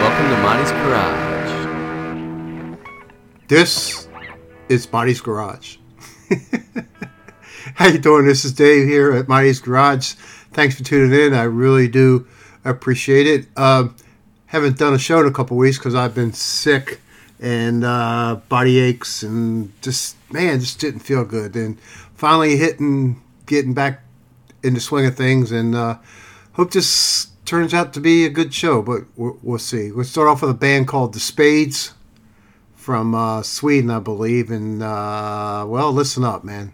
Welcome to Monty's Garage. This is Marty's Garage. How you doing? This is Dave here at Marty's Garage. Thanks for tuning in. I really do appreciate it. Um, haven't done a show in a couple weeks because I've been sick and uh, body aches and just man, just didn't feel good. And finally hitting, getting back in the swing of things, and uh, hope this turns out to be a good show. But we'll, we'll see. We'll start off with a band called the Spades from uh, Sweden, I believe. And uh, well, listen up, man.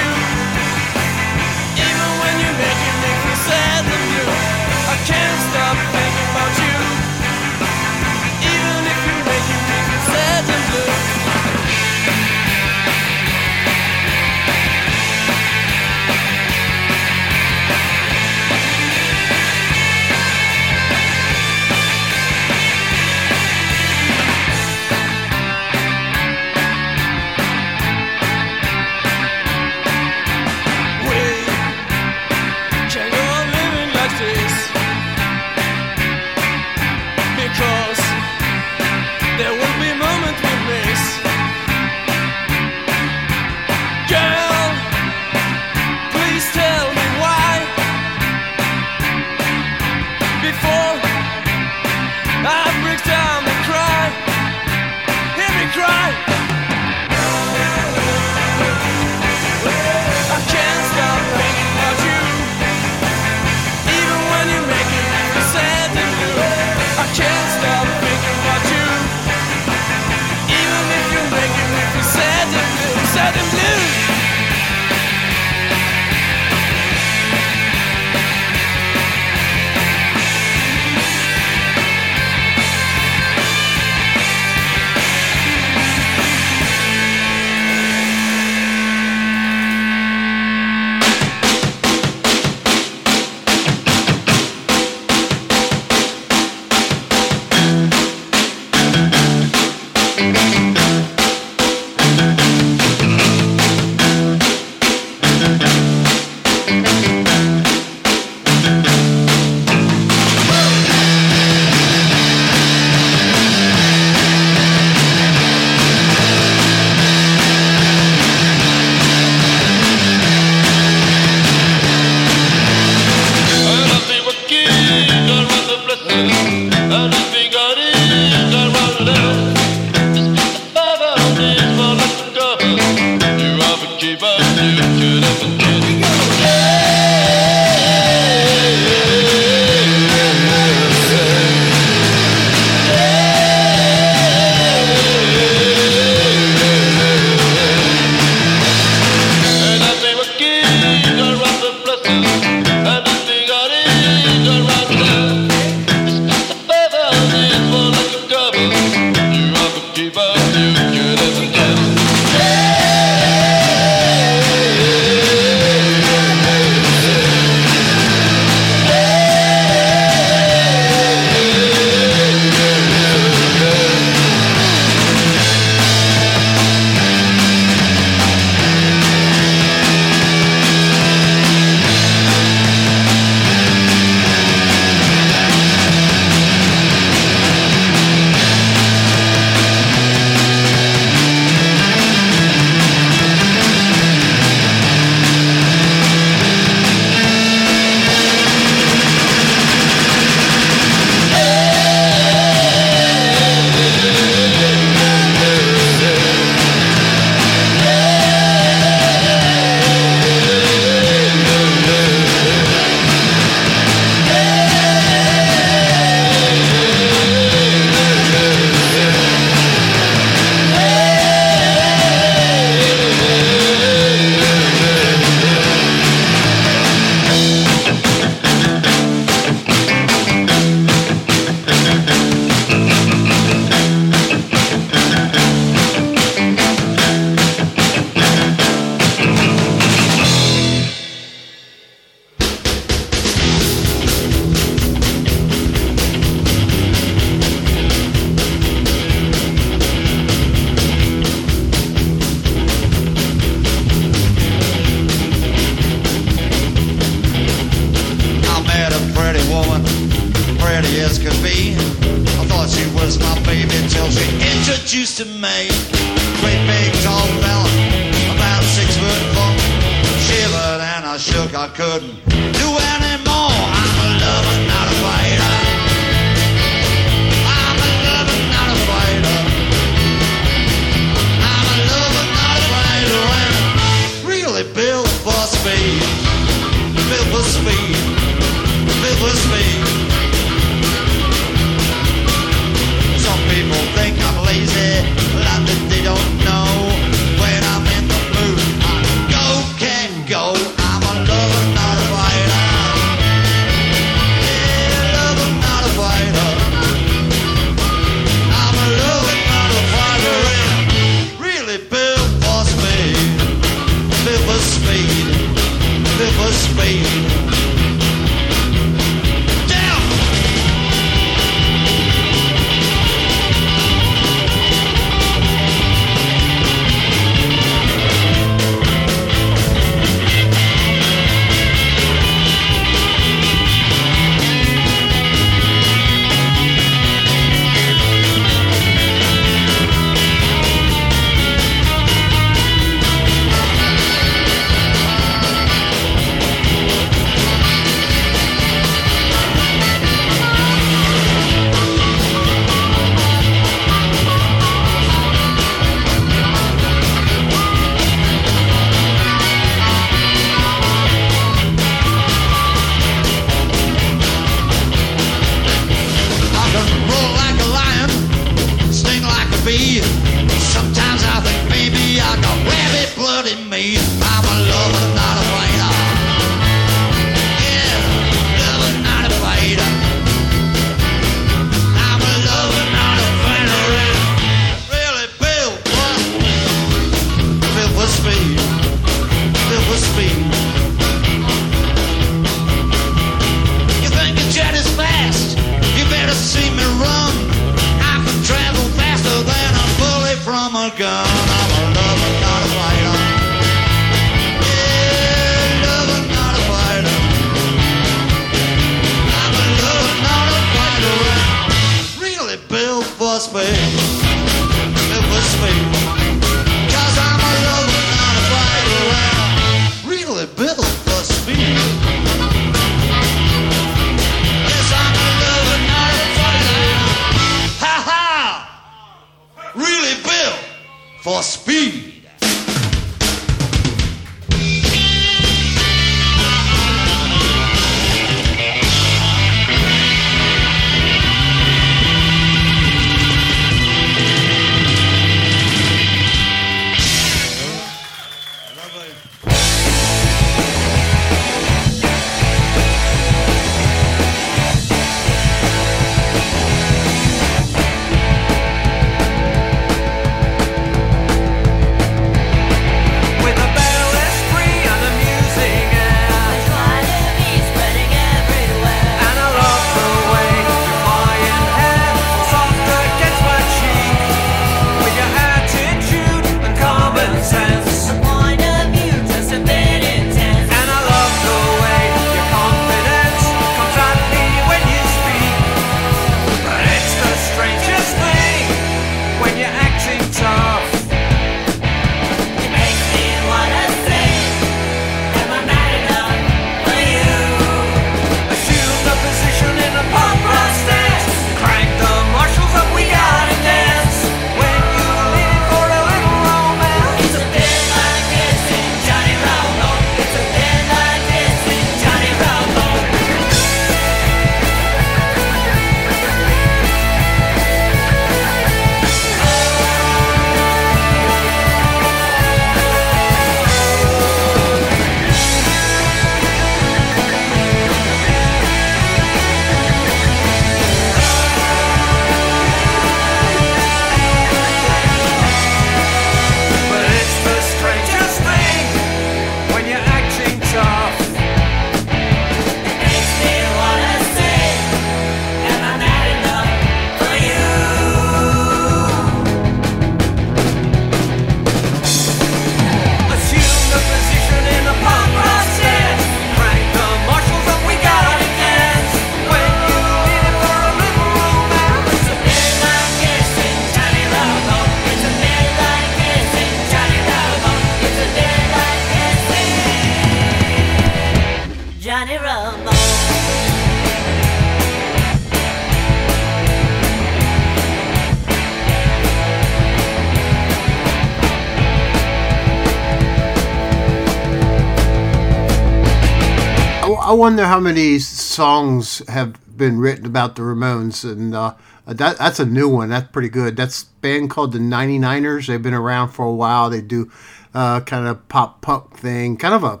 I wonder how many songs have been written about the Ramones, and uh, that that's a new one. That's pretty good. That's band called the 99ers. They've been around for a while. They do uh, kind of pop punk thing, kind of a.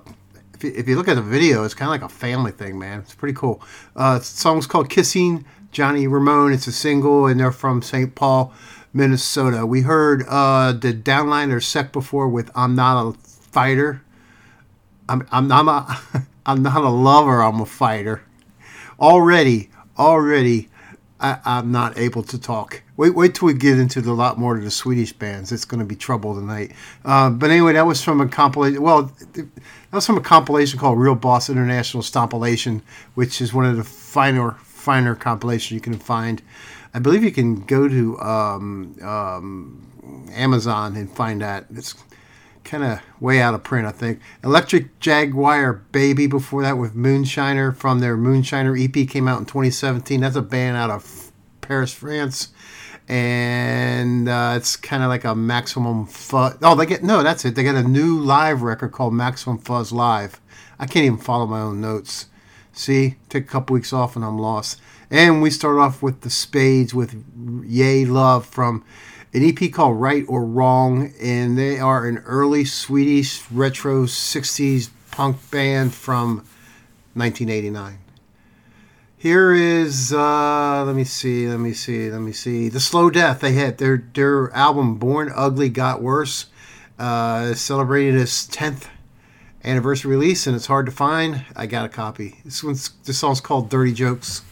If you, look at the video, it's kind of like a family thing, man. It's pretty cool. Uh, song's called "Kissing Johnny Ramone." It's a single, and they're from St. Paul, Minnesota. We heard uh, the Downliners Sect before with "I'm Not a Fighter." I'm I'm not a I'm not a lover. I'm a fighter. Already, already, I, I'm not able to talk. Wait, wait till we get into the lot more of the Swedish bands. It's going to be trouble tonight. Uh, but anyway, that was from a compilation. Well, that was from a compilation called Real Boss International Stompilation, which is one of the finer finer compilations you can find. I believe you can go to um, um, Amazon and find that. It's kind of way out of print, I think. Electric Jaguar Baby before that with Moonshiner from their Moonshiner EP came out in 2017. That's a band out of Paris, France. And uh, it's kind of like a Maximum Fuzz. Oh, they get no, that's it. They got a new live record called Maximum Fuzz Live. I can't even follow my own notes. See, take a couple weeks off and I'm lost. And we start off with the Spades with Yay Love from an EP called Right or Wrong, and they are an early Swedish retro 60s punk band from 1989. Here is uh, let me see, let me see, let me see. The Slow Death. They had their their album Born Ugly Got Worse. Uh, celebrated its 10th anniversary release, and it's hard to find. I got a copy. This one's this song's called Dirty Jokes.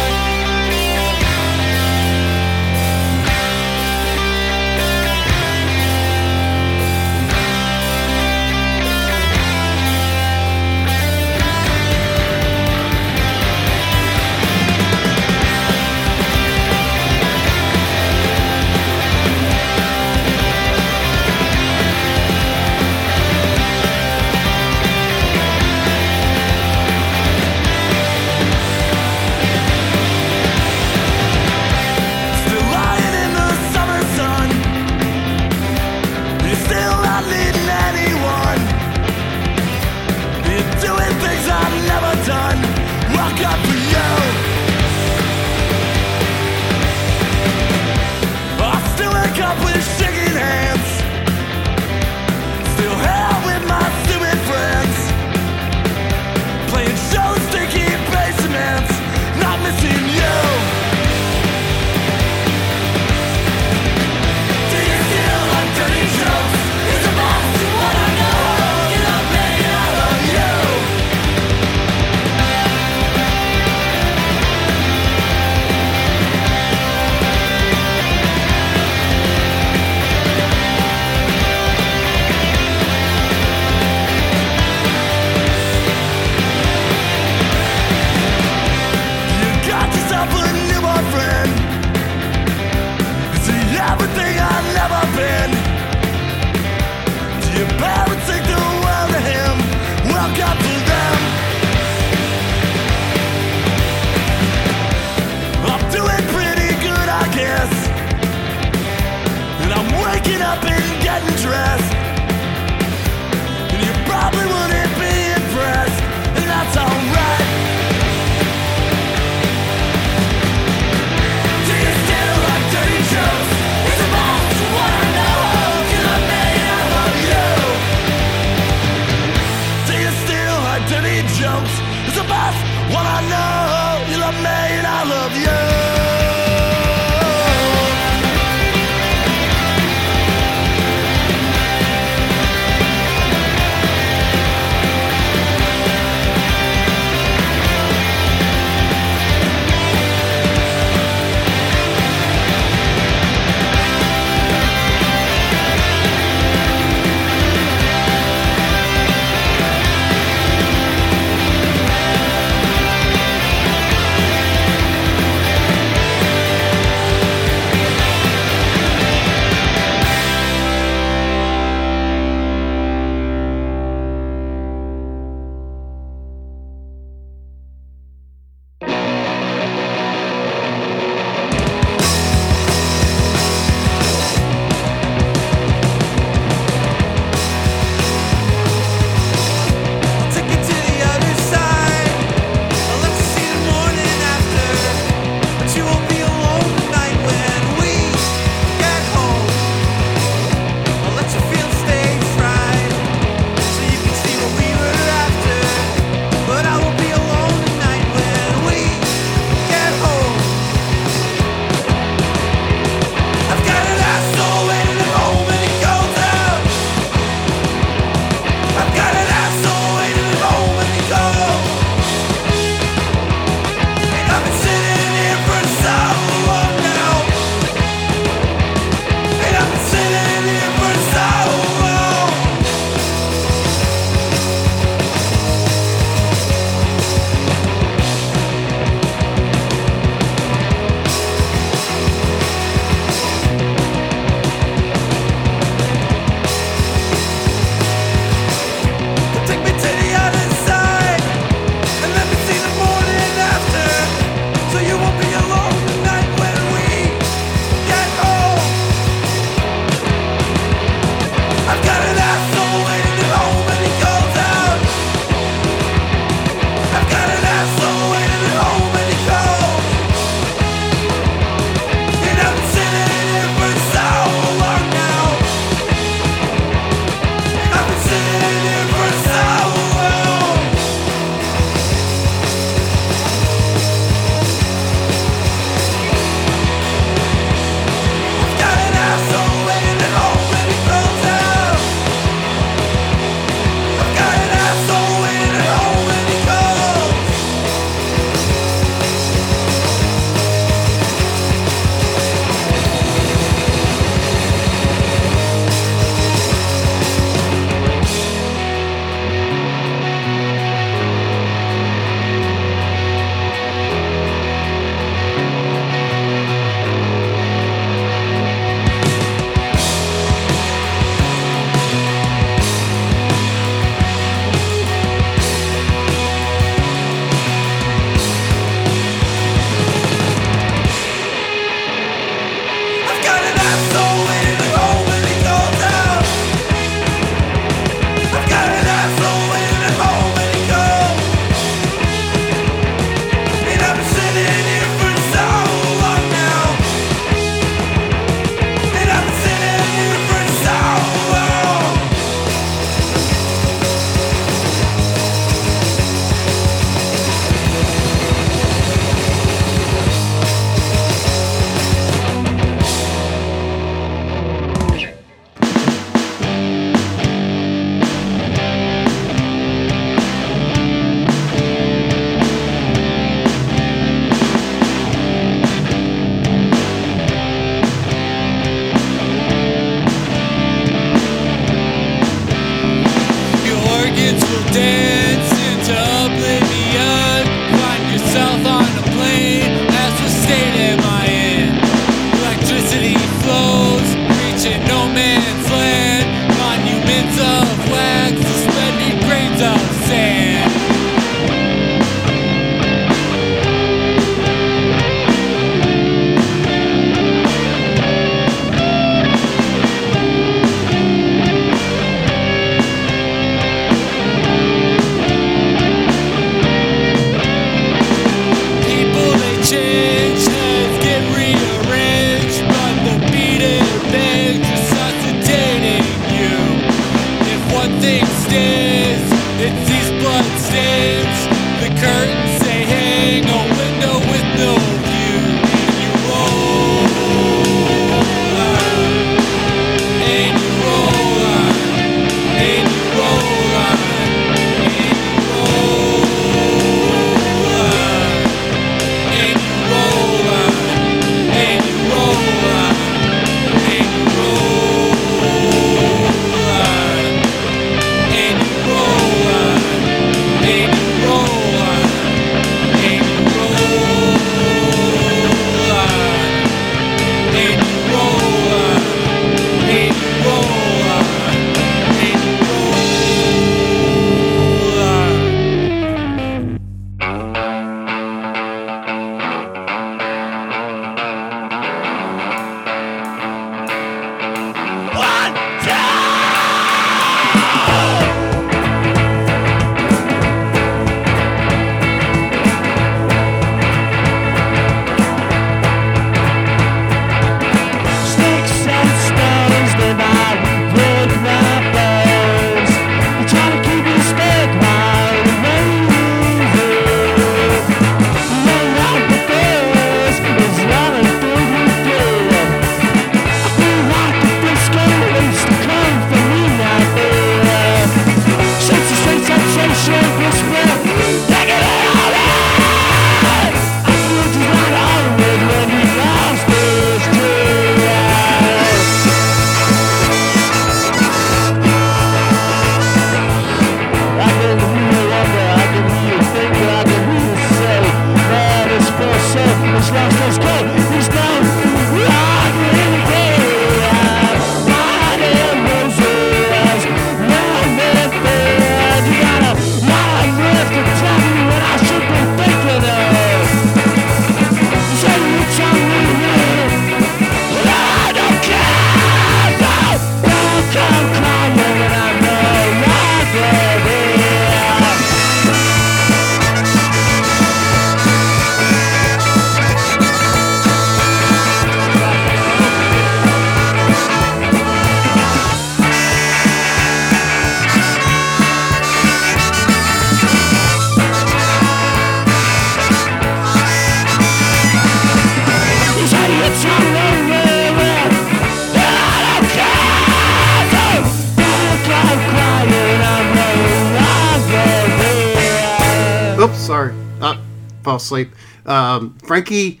Asleep. Um, Frankie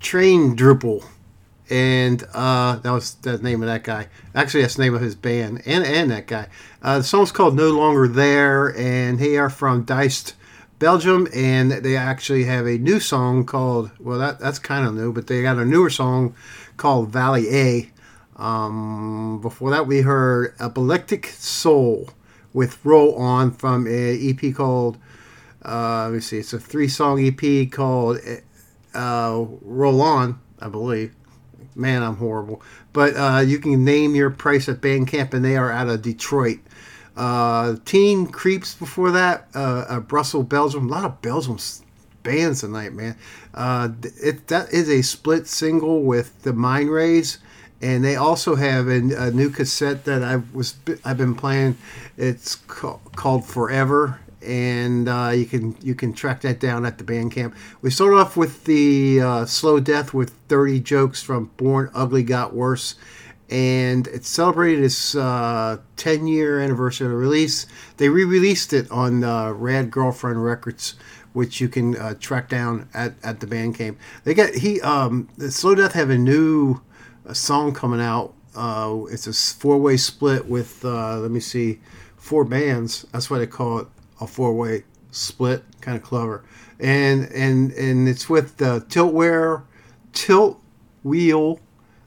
Train Drupal, and uh, that was the name of that guy. Actually, that's the name of his band, and and that guy. Uh, the song's called "No Longer There," and they are from Diced, Belgium, and they actually have a new song called. Well, that that's kind of new, but they got a newer song called "Valley A." Um, before that, we heard "Epileptic Soul" with "Roll On" from a EP called. Uh, let me see. It's a three-song EP called uh, "Roll On," I believe. Man, I'm horrible. But uh, you can name your price at Bandcamp, and they are out of Detroit. Uh, Teen Creeps before that, uh, uh, Brussels, Belgium. A lot of Belgium bands tonight, man. Uh, it that is a split single with the Mind Rays, and they also have a, a new cassette that I was I've been playing. It's ca- called Forever, and uh, you can you can track that down at the Bandcamp. We start off with the uh, Slow Death with Dirty Jokes from Born Ugly Got Worse and it celebrated its uh, 10 year anniversary of the release. They re released it on uh, Rad Girlfriend Records, which you can uh, track down at, at the Bandcamp. They got he um, Slow Death have a new song coming out. Uh, it's a four way split with uh, let me see, four bands. That's why they call it a four way split. Kind of clever. And and and it's with uh, Tiltware, Tilt Wheel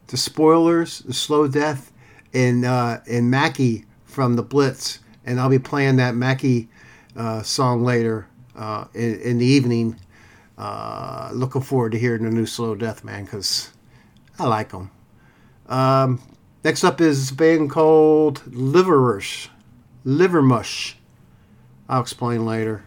the spoilers, the slow death, and uh, and Mackie from the Blitz, and I'll be playing that Mackie uh, song later uh, in, in the evening. Uh, looking forward to hearing the new Slow Death man because I like them. Um, next up is a band called Livermush. Livermush. I'll explain later.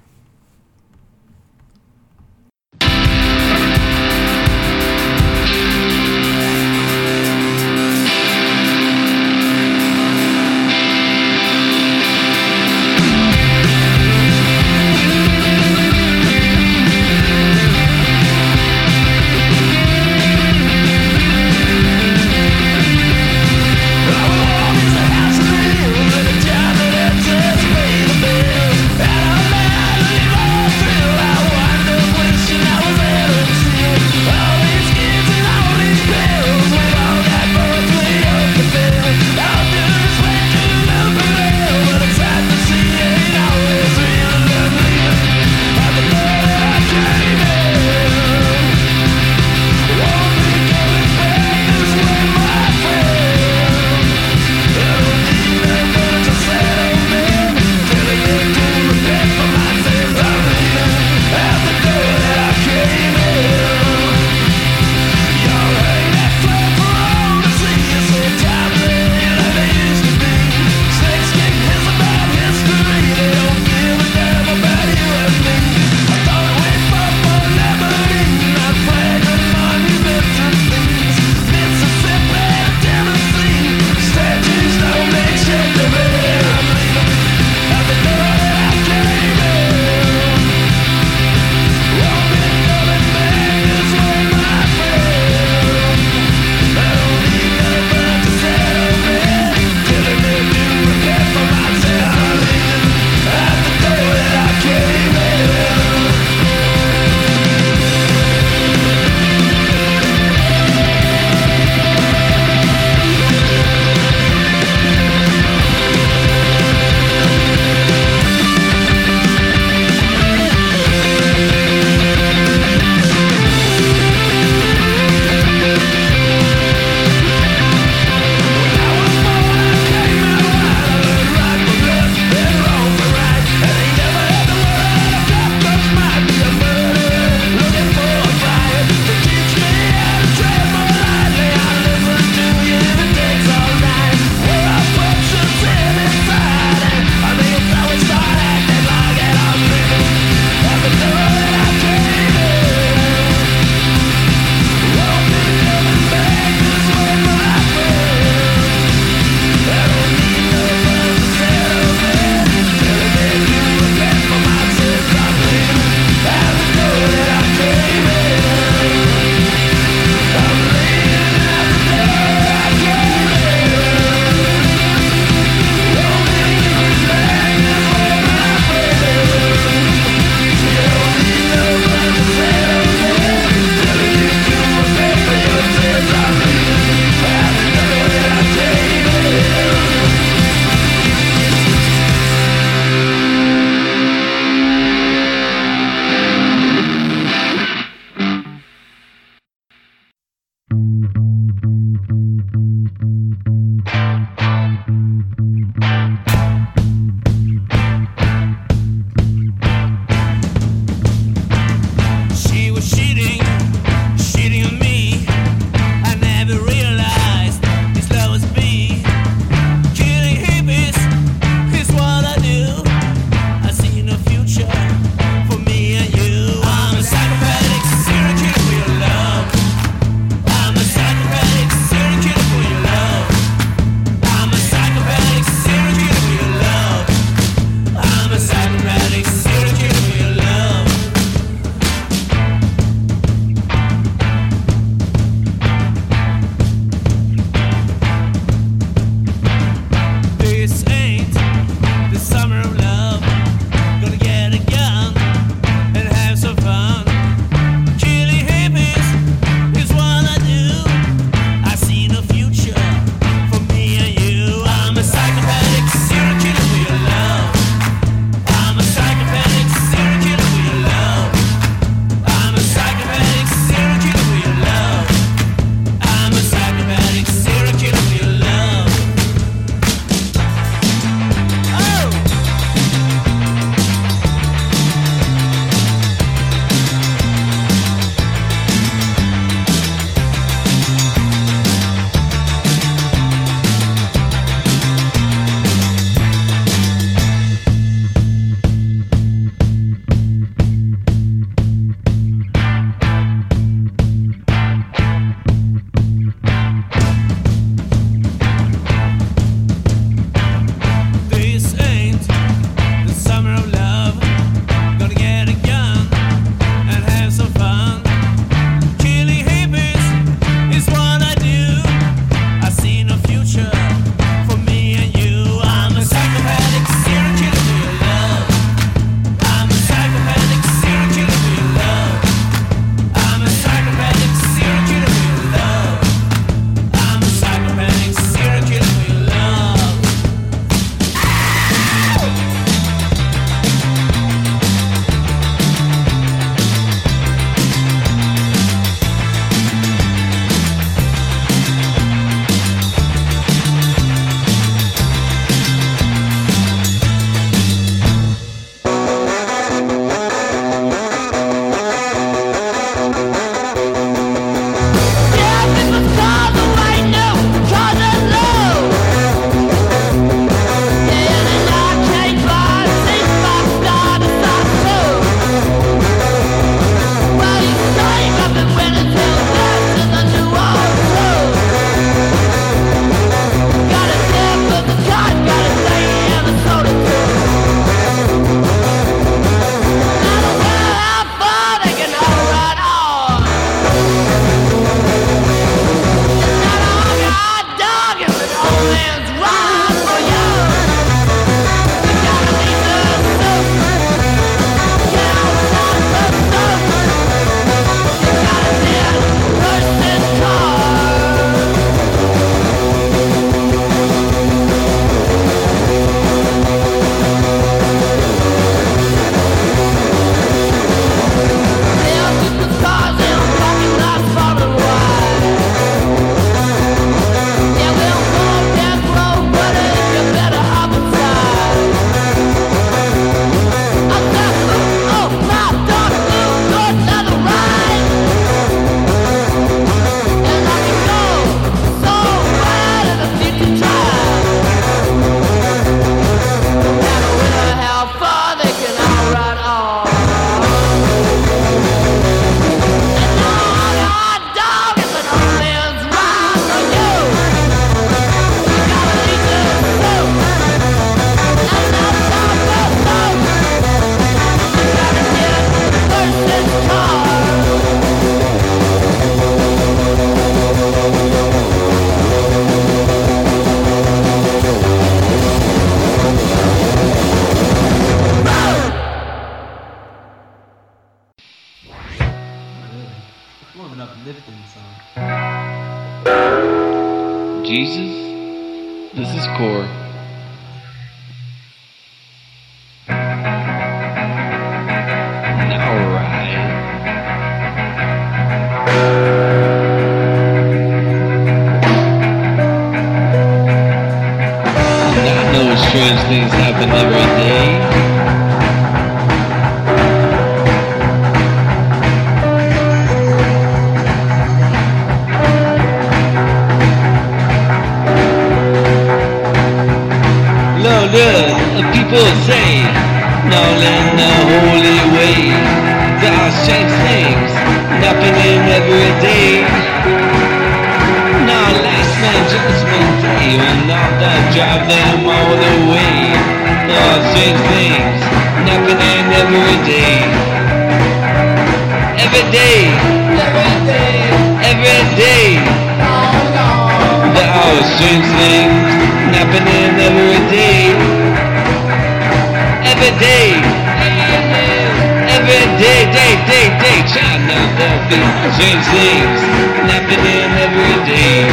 Be strange things happening every day.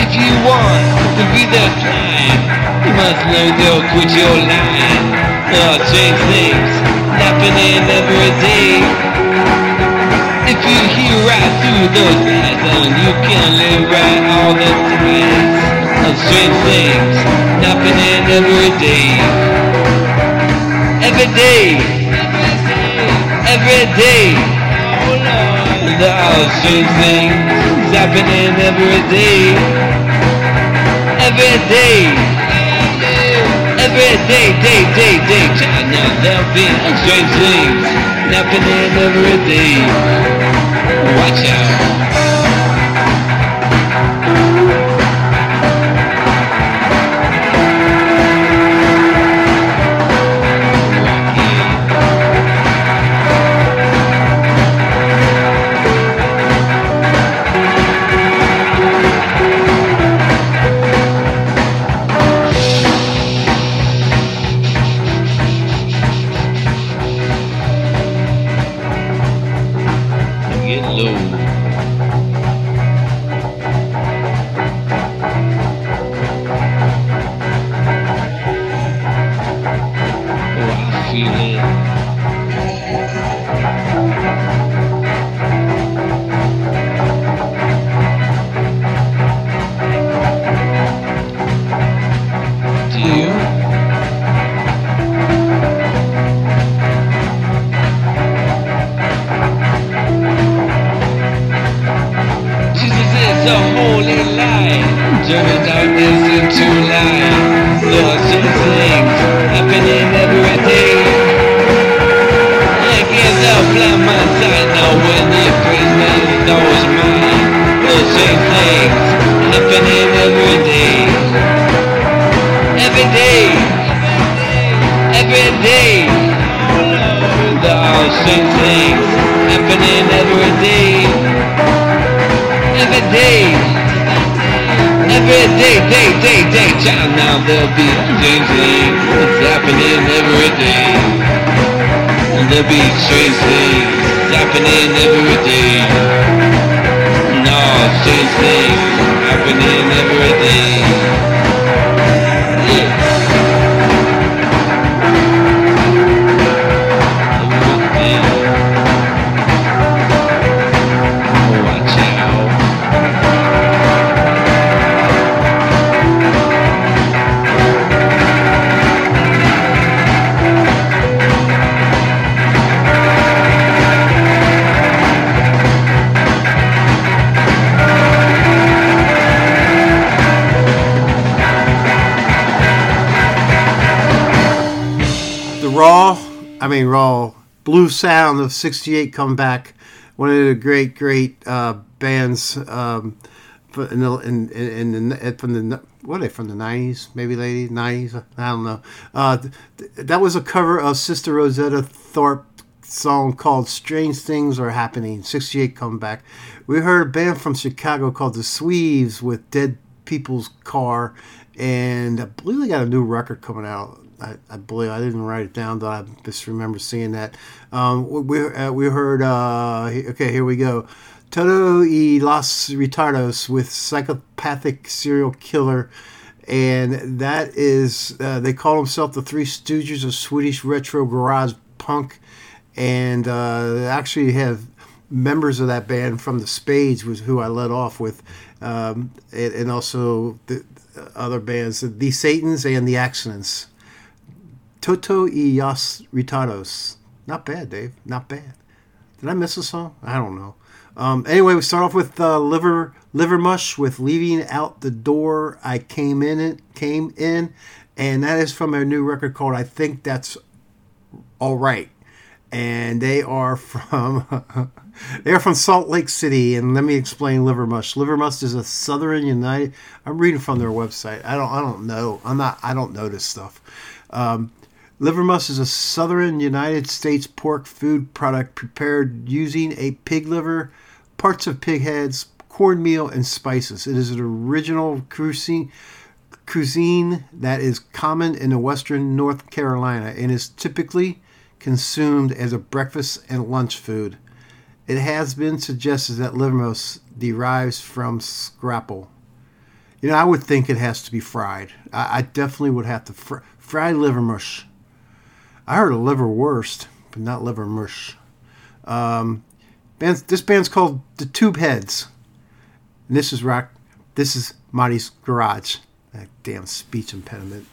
If you want to be the climb, you must learn to quit your line. Are strange things happening every day. If you hear right through those lies, then you can live right all the time. Of strange things happening every day. Every day. Every day. Strange things happening every day. Every day. Every day, day, day, day. China, there'll be strange things happening every day. Watch out. Raw blue sound of 68 come back one of the great great uh, bands um, in the, in, in, in from the what are they from the 90s maybe late 90s i don't know. Uh, th- th- that was a cover of sister rosetta tharpe song called strange things are happening 68 come back. We heard a band from chicago called the sweeves with dead people's car and i believe they got a new record coming out I, I believe I didn't write it down, but I just remember seeing that. Um, we uh, we heard. Uh, okay, here we go. Toto y los retardos with psychopathic serial killer, and that is uh, they call themselves the Three Stooges of Swedish retro garage punk, and uh, they actually have members of that band from the Spades was who I led off with, um, and, and also the other bands, the Satans and the Accidents. Toto y Los Retardos. Not bad, Dave. Not bad. Did I miss a song? I don't know. Um, anyway, we start off with uh, liver liver mush with leaving out the door I came in it came in, and that is from a new record called I think that's all right, and they are from they are from Salt Lake City. And let me explain liver mush. Liver mush is a Southern United. I'm reading from their website. I don't I don't know. I'm not I don't know this stuff. Um, Liver mush is a southern United States pork food product prepared using a pig liver, parts of pig heads, cornmeal, and spices. It is an original cuisine, that is common in the western North Carolina and is typically consumed as a breakfast and lunch food. It has been suggested that liver mush derives from scrapple. You know, I would think it has to be fried. I, I definitely would have to fr- fry liver mush. I heard of liverwurst, but not liver mush. Um, this band's called the Tube Heads. And this is rock. This is Marty's Garage. That damn speech impediment.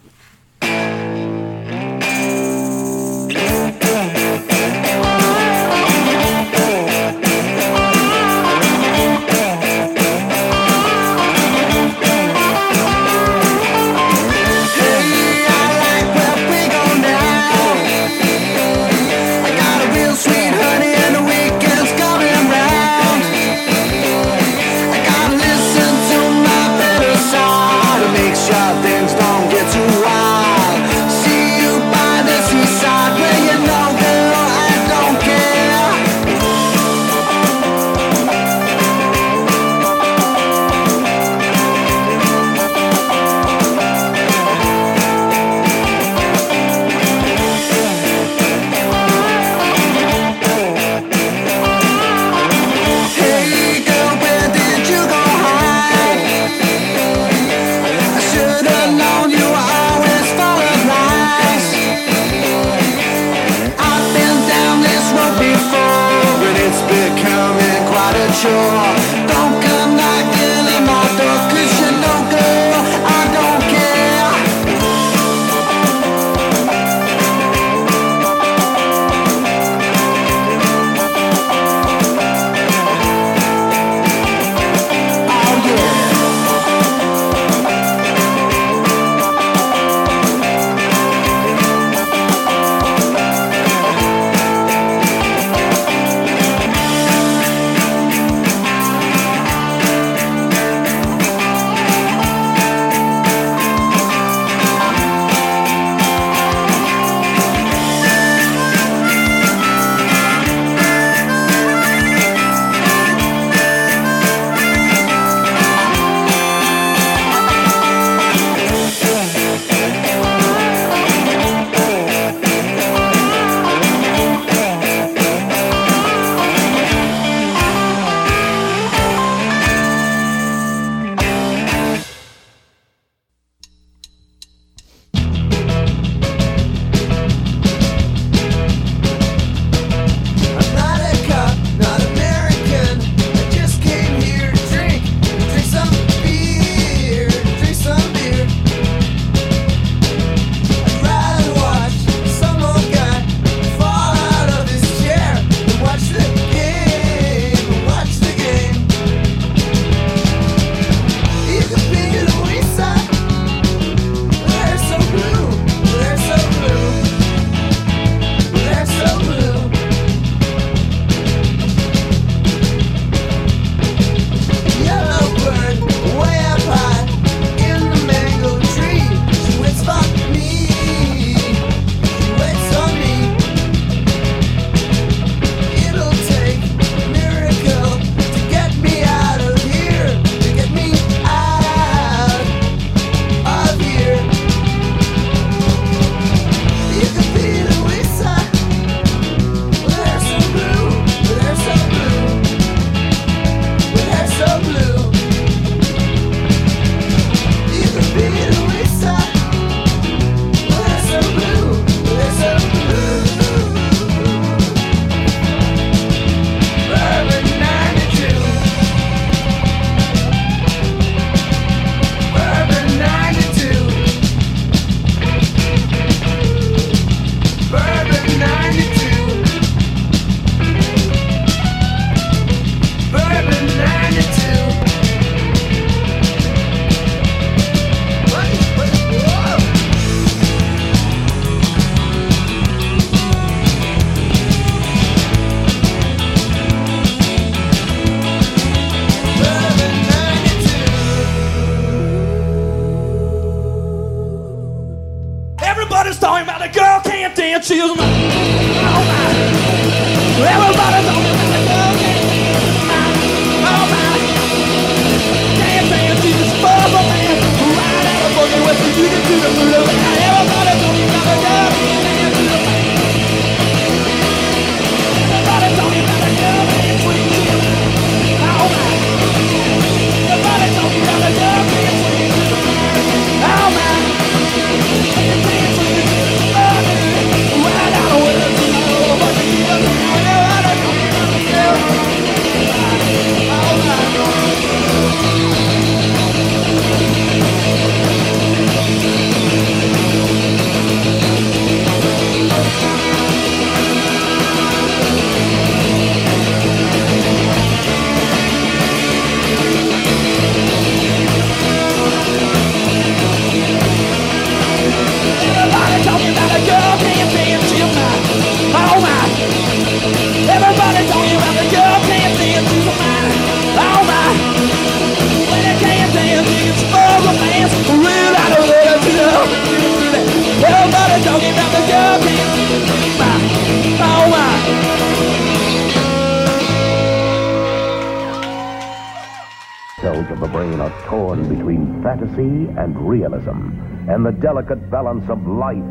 And the delicate balance of life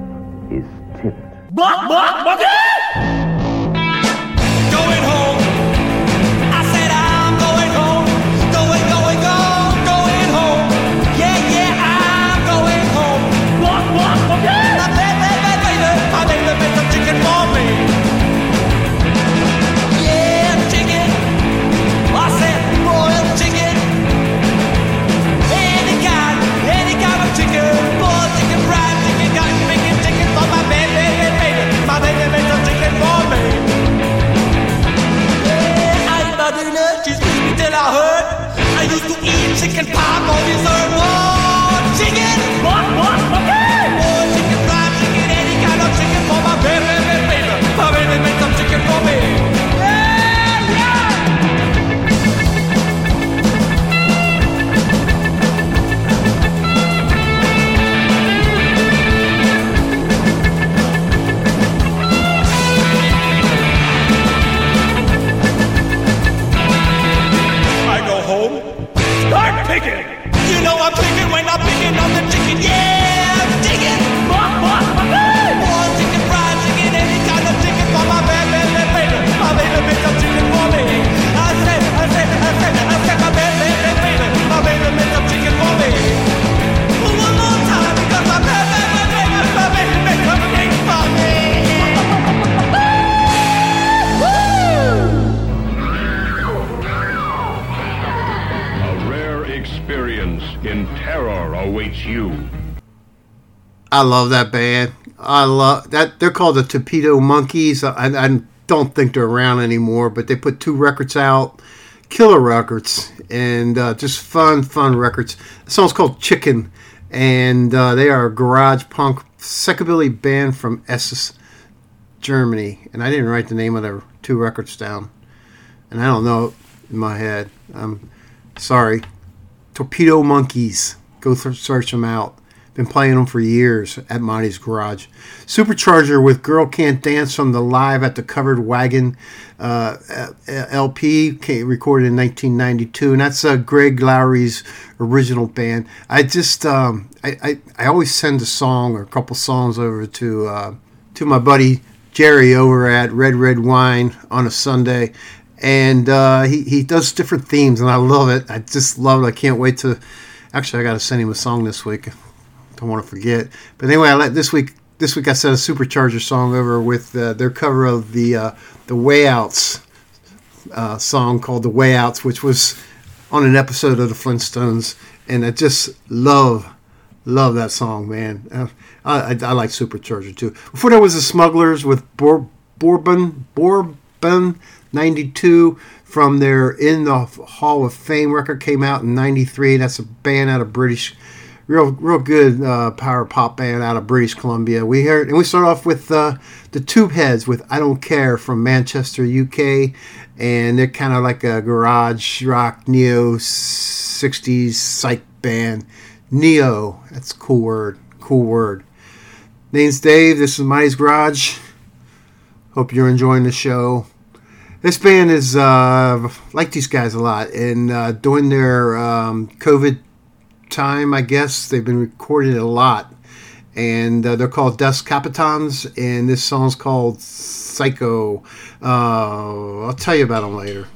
is tipped. I love that band. I love that. They're called the Torpedo Monkeys. I, I don't think they're around anymore, but they put two records out, killer records, and uh, just fun, fun records. The song's called Chicken, and uh, they are a garage punk psychobilly band from Essen, Germany. And I didn't write the name of their two records down, and I don't know in my head. I'm sorry. Torpedo Monkeys. Go th- search them out. Been playing them for years at Monty's Garage. Supercharger with Girl Can't Dance from the Live at the Covered Wagon uh, LP, recorded in 1992. And that's uh, Greg Lowery's original band. I just, um, I, I, I always send a song or a couple songs over to, uh, to my buddy Jerry over at Red Red Wine on a Sunday. And uh, he, he does different themes, and I love it. I just love it. I can't wait to. Actually, I got to send him a song this week. Don't want to forget. But anyway, I let this week. This week I sent a Supercharger song over with uh, their cover of the uh, the Way Outs uh, song called "The Way Outs," which was on an episode of the Flintstones, and I just love love that song, man. Uh, I, I, I like Supercharger too. Before that was the Smugglers with Bourbon Bourbon '92 from their In the Hall of Fame record came out in '93. That's a band out of British real real good uh, power pop band out of British Columbia. We heard and we start off with uh, the Tubeheads with "I Don't Care" from Manchester, UK, and they're kind of like a garage rock neo '60s psych band. Neo, that's a cool word, cool word. Name's Dave. This is Mighty's Garage. Hope you're enjoying the show. This band is uh, like these guys a lot, and uh, during their um, COVID time, I guess. They've been recorded a lot. And uh, they're called Dust Capitans, and this song's called Psycho. Uh, I'll tell you about them later.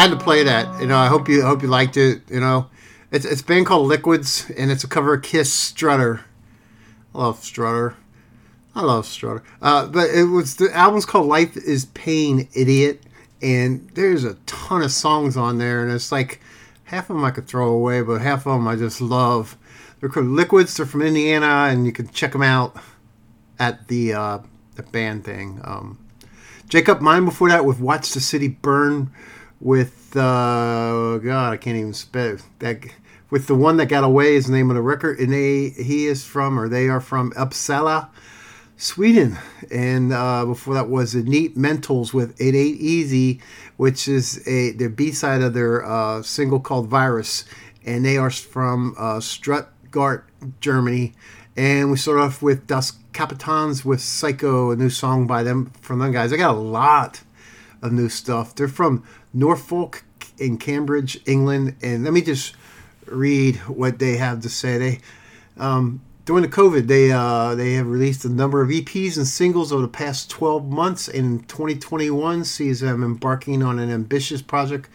I had to play that. You know, I hope you hope you liked it. You know, it's it's a band called Liquids, and it's a cover of Kiss Strutter. I love Strutter. I love Strutter. Uh, but it was the album's called Life Is Pain, Idiot, and there's a ton of songs on there, and it's like half of them I could throw away, but half of them I just love. They're called Liquids. They're from Indiana, and you can check them out at the uh, the band thing. Um, Jacob Mine before that with Watch the City Burn with uh, God I can't even spell that with the one that got away is the name of the record and they he is from or they are from Uppsala Sweden. And uh, before that was the Neat Mentals with It Ain't Easy which is a their B-side of their uh, single called Virus. And they are from uh, Stuttgart Germany. And we start off with Das Capitans with Psycho, a new song by them from them guys. I got a lot of new stuff. They're from Norfolk in Cambridge, England, and let me just read what they have to say. They um, during the COVID, they uh, they have released a number of EPs and singles over the past 12 months, and 2021 sees them embarking on an ambitious project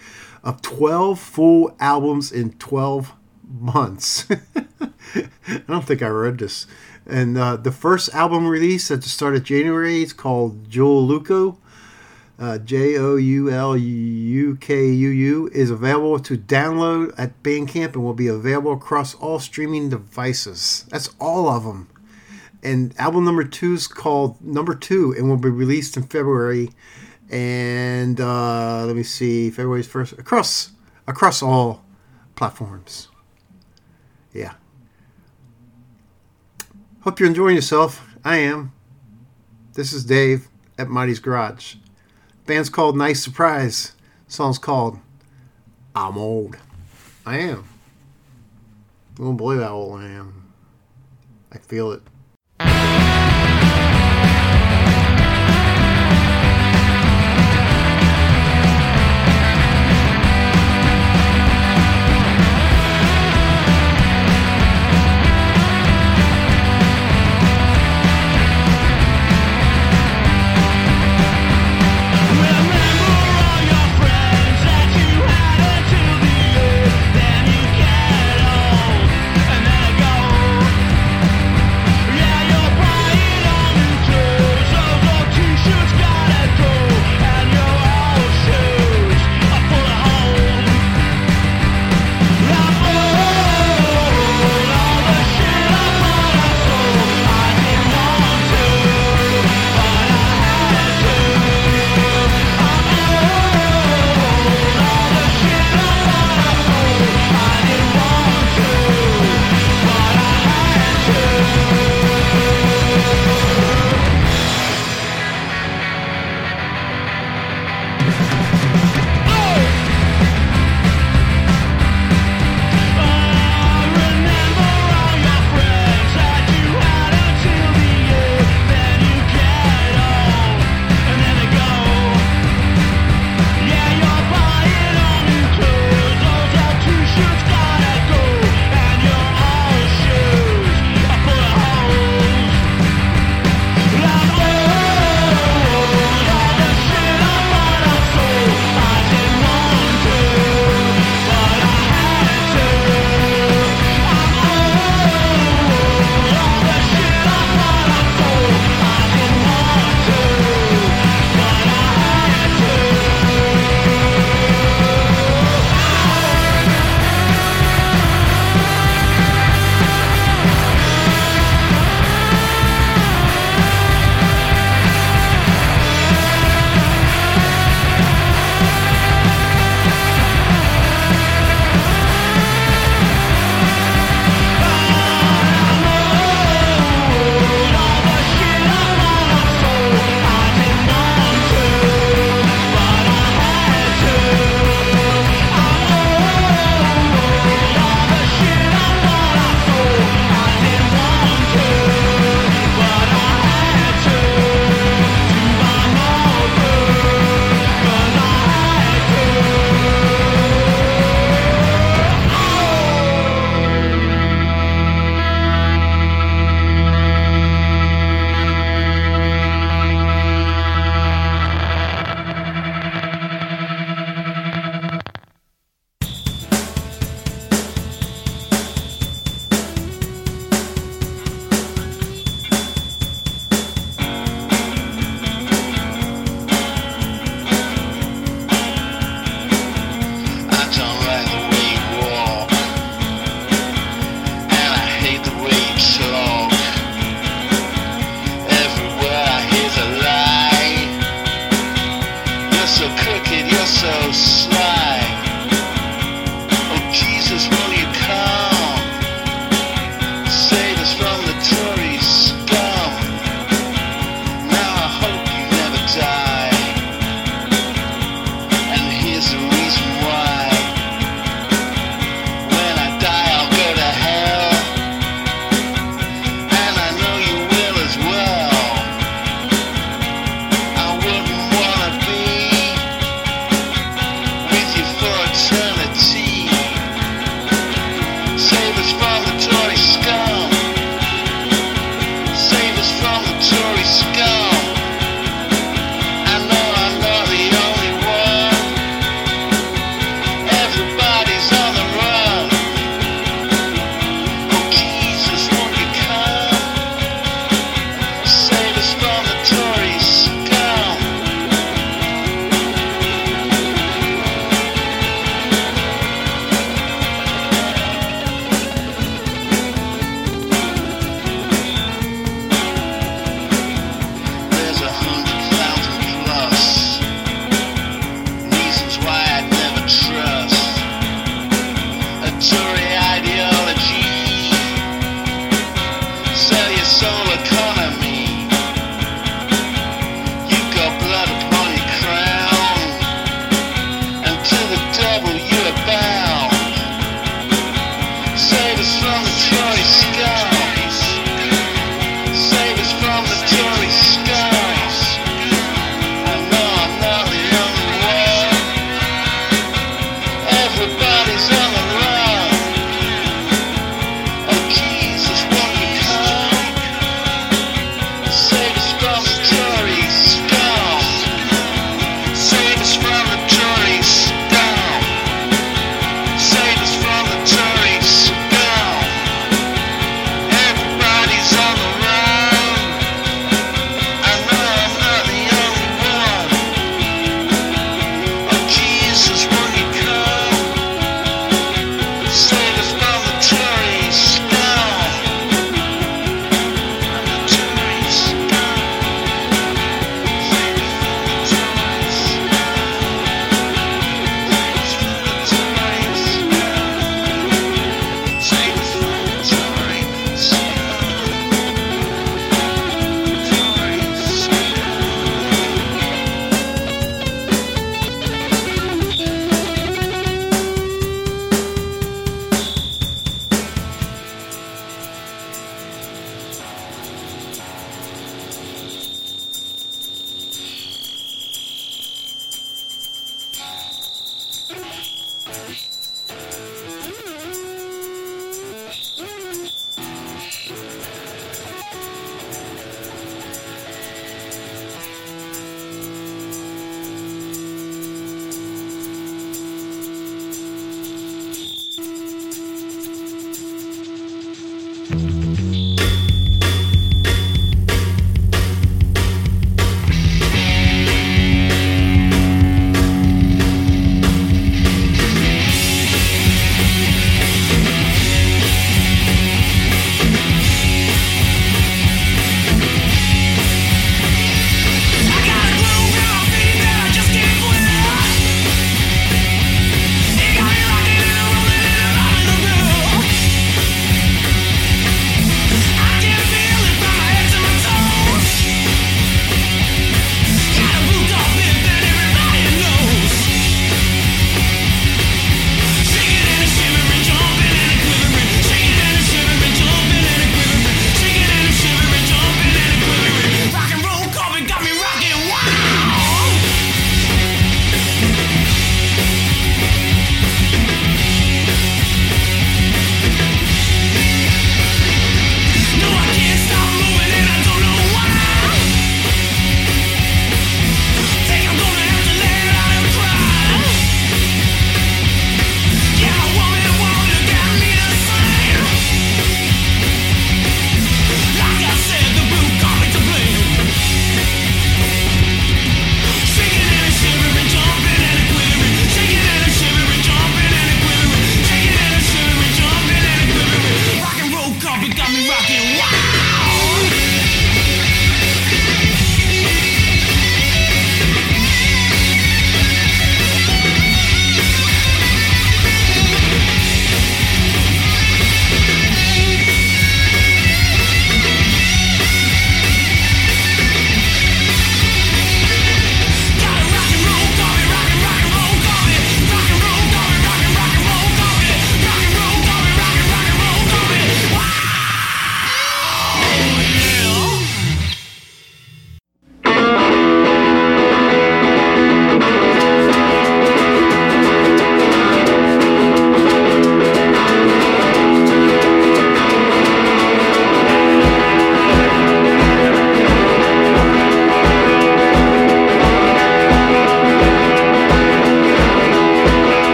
of 12 full albums in 12 months. I don't think I read this. And uh, the first album release at the start of January is called Joel Luco. Uh, J O U L U K U U is available to download at Bandcamp and will be available across all streaming devices. That's all of them. And album number two is called Number Two and will be released in February. And uh, let me see, February's first across across all platforms. Yeah. Hope you're enjoying yourself. I am. This is Dave at Mighty's Garage. Band's called Nice Surprise. Song's called I'm Old. I am. You won't believe how old I am. I feel it.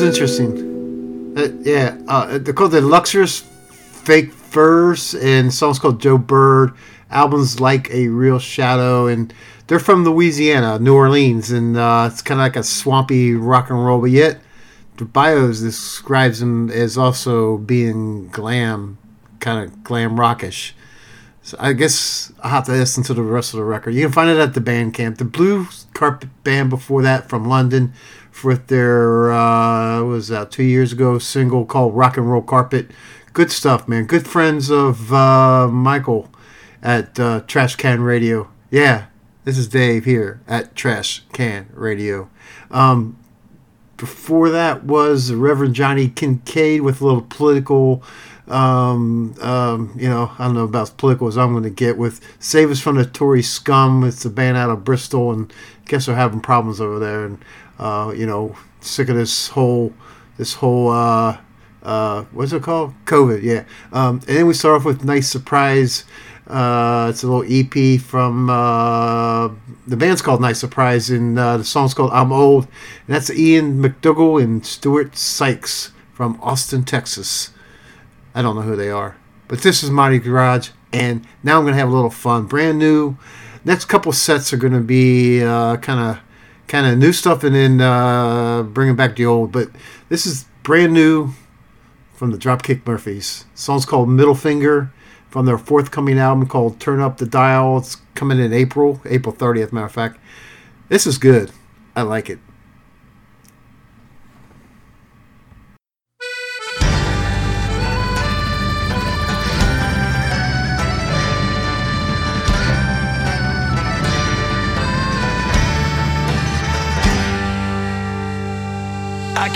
Was interesting. Uh, yeah, uh, they're called the Luxurious Fake Furs, and song's called Joe Bird. Album's like a real shadow, and they're from Louisiana, New Orleans, and uh, it's kind of like a swampy rock and roll, but yet the bios describes them as also being glam, kind of glam rockish. So I guess I'll have to listen to the rest of the record. You can find it at the Bandcamp. The Blue Carpet Band before that from London with their uh, was that two years ago single called Rock and Roll Carpet. Good stuff, man. Good friends of uh, Michael at uh, Trash Can Radio. Yeah, this is Dave here at Trash Can Radio. Um, before that was Reverend Johnny Kincaid with a little political um, um, you know, I don't know about as political as I'm going to get with Save Us from the Tory Scum. It's a band out of Bristol, and I guess they're having problems over there. And uh, you know, sick of this whole this whole uh, uh, what's it called? COVID, yeah. Um, and then we start off with Nice Surprise. Uh, it's a little EP from uh, the band's called Nice Surprise, and uh, the song's called I'm Old. And that's Ian McDougall and Stuart Sykes from Austin, Texas. I don't know who they are. But this is Mighty Garage, and now I'm going to have a little fun. Brand new. Next couple sets are going to be kind of kind of new stuff and then uh, bringing back the old. But this is brand new from the Dropkick Murphys. The song's called Middle Finger from their forthcoming album called Turn Up the Dial. It's coming in April, April 30th, matter of fact. This is good. I like it.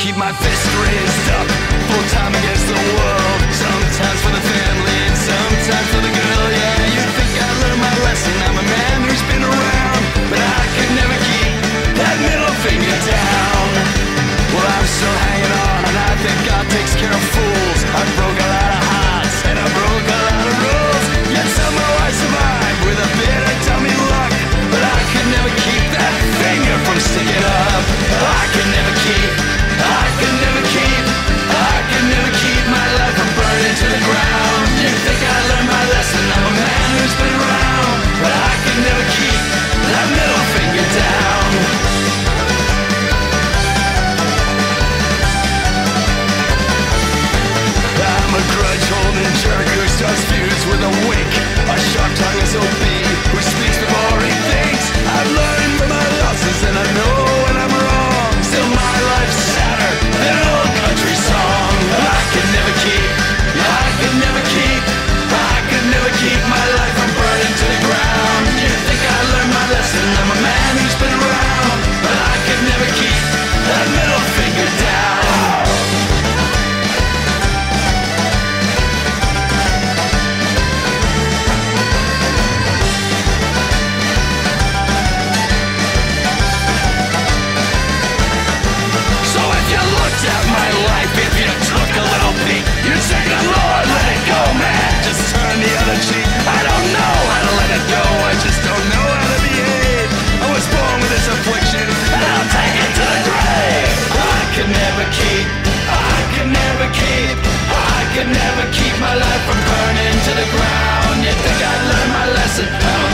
Keep my fist raised up, full time against the world. Sometimes for the family, and sometimes for the girl. Yeah, you think I learned my lesson? I'm a man who's been around, but I could never keep that middle finger down. Well, I'm still hanging on, and I think God takes care of fools. I broke a lot of hearts, and I broke a lot of rules. Yet somehow I survived with a bit of dummy luck. But I could never keep that finger from sticking up. I could never keep. Never Can never keep my life from burning to the ground. You think I learned my lesson?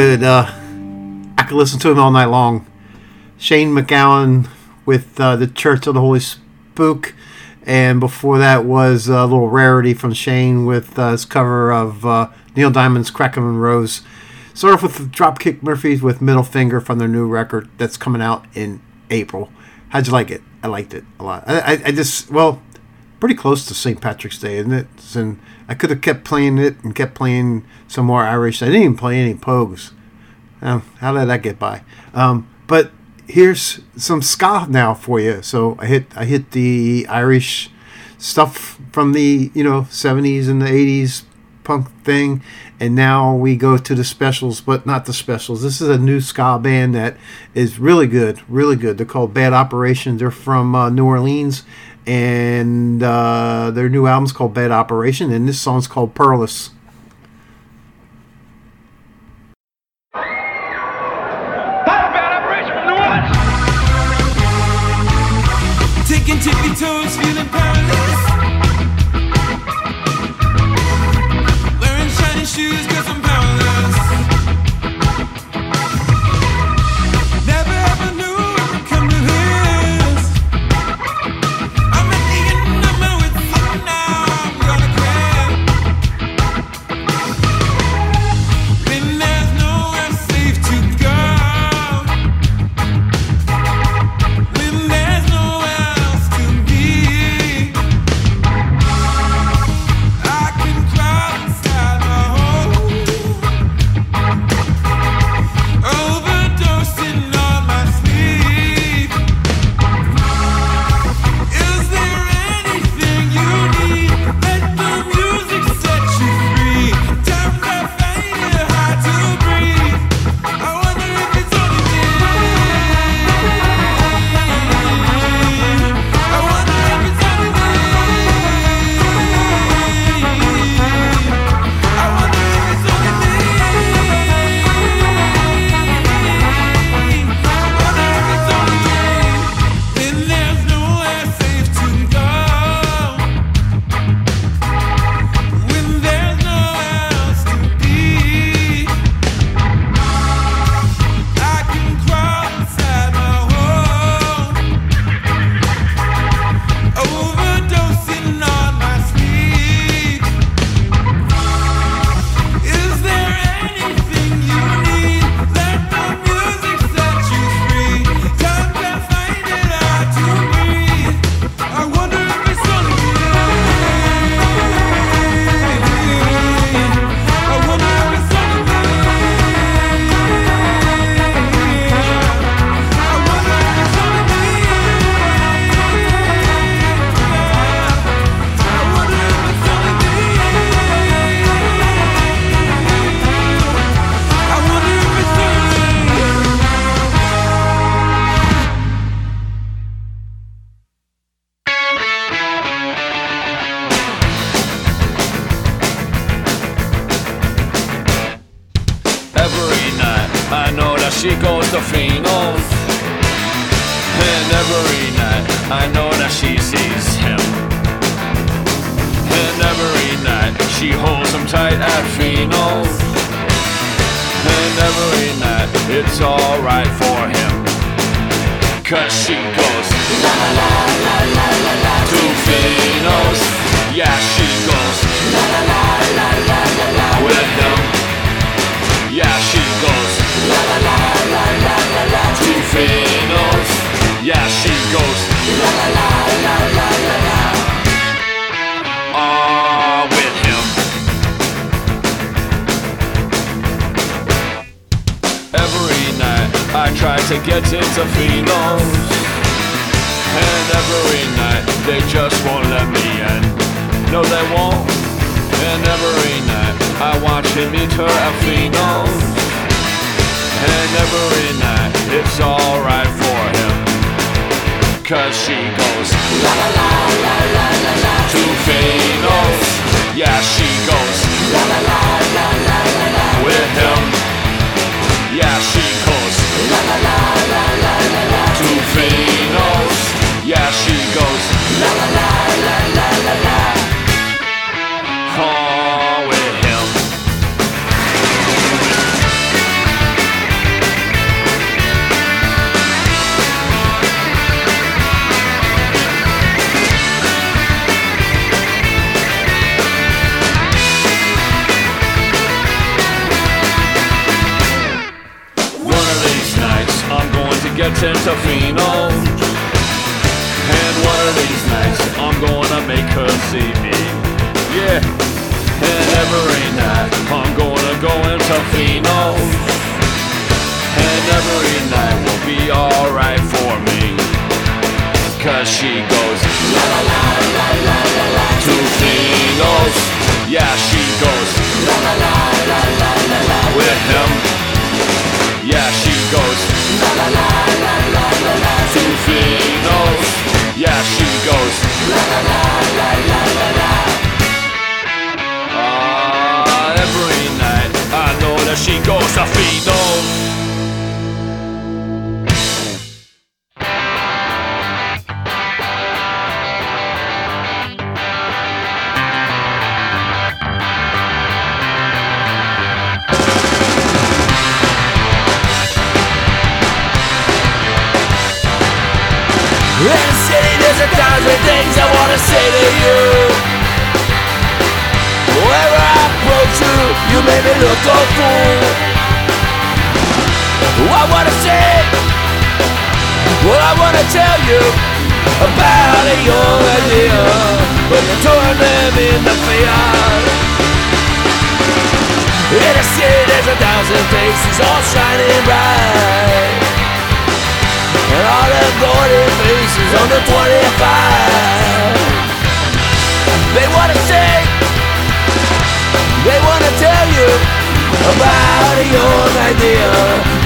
Could uh, I could listen to him all night long. Shane MacGowan with uh, the Church of the Holy Spook, and before that was a little rarity from Shane with uh, his cover of uh, Neil Diamond's "Cracklin' Rosie." Start off with Dropkick Murphys with Middle Finger from their new record that's coming out in April. How'd you like it? I liked it a lot. I, I, I just well, pretty close to St. Patrick's Day, isn't it? And I could have kept playing it and kept playing some more Irish. I didn't even play any Pogues. Um, how did that get by? Um, but here's some ska now for you. So I hit I hit the Irish stuff from the you know 70s and the 80s punk thing, and now we go to the specials, but not the specials. This is a new ska band that is really good, really good. They're called Bad Operation. They're from uh, New Orleans, and uh, their new album's called Bad Operation, and this song's called Peerless. Gets into Finos. And one of these nights, I'm gonna make her see me. Yeah. And every night, I'm gonna go into Finos. And every night will be alright for me. Cause she goes la la la la la la la to Finos. Yeah, she goes la la la la la la la with him. Yeah, she goes la la la there's a thousand things I wanna say to you. Wherever I approach you, you make me look a fool. I wanna say what I wanna tell you about a young idea, but you turn them into fear. In the city, there's a thousand faces all shining bright. And all them golden faces on the 25 They wanna say They wanna tell you About a young idea.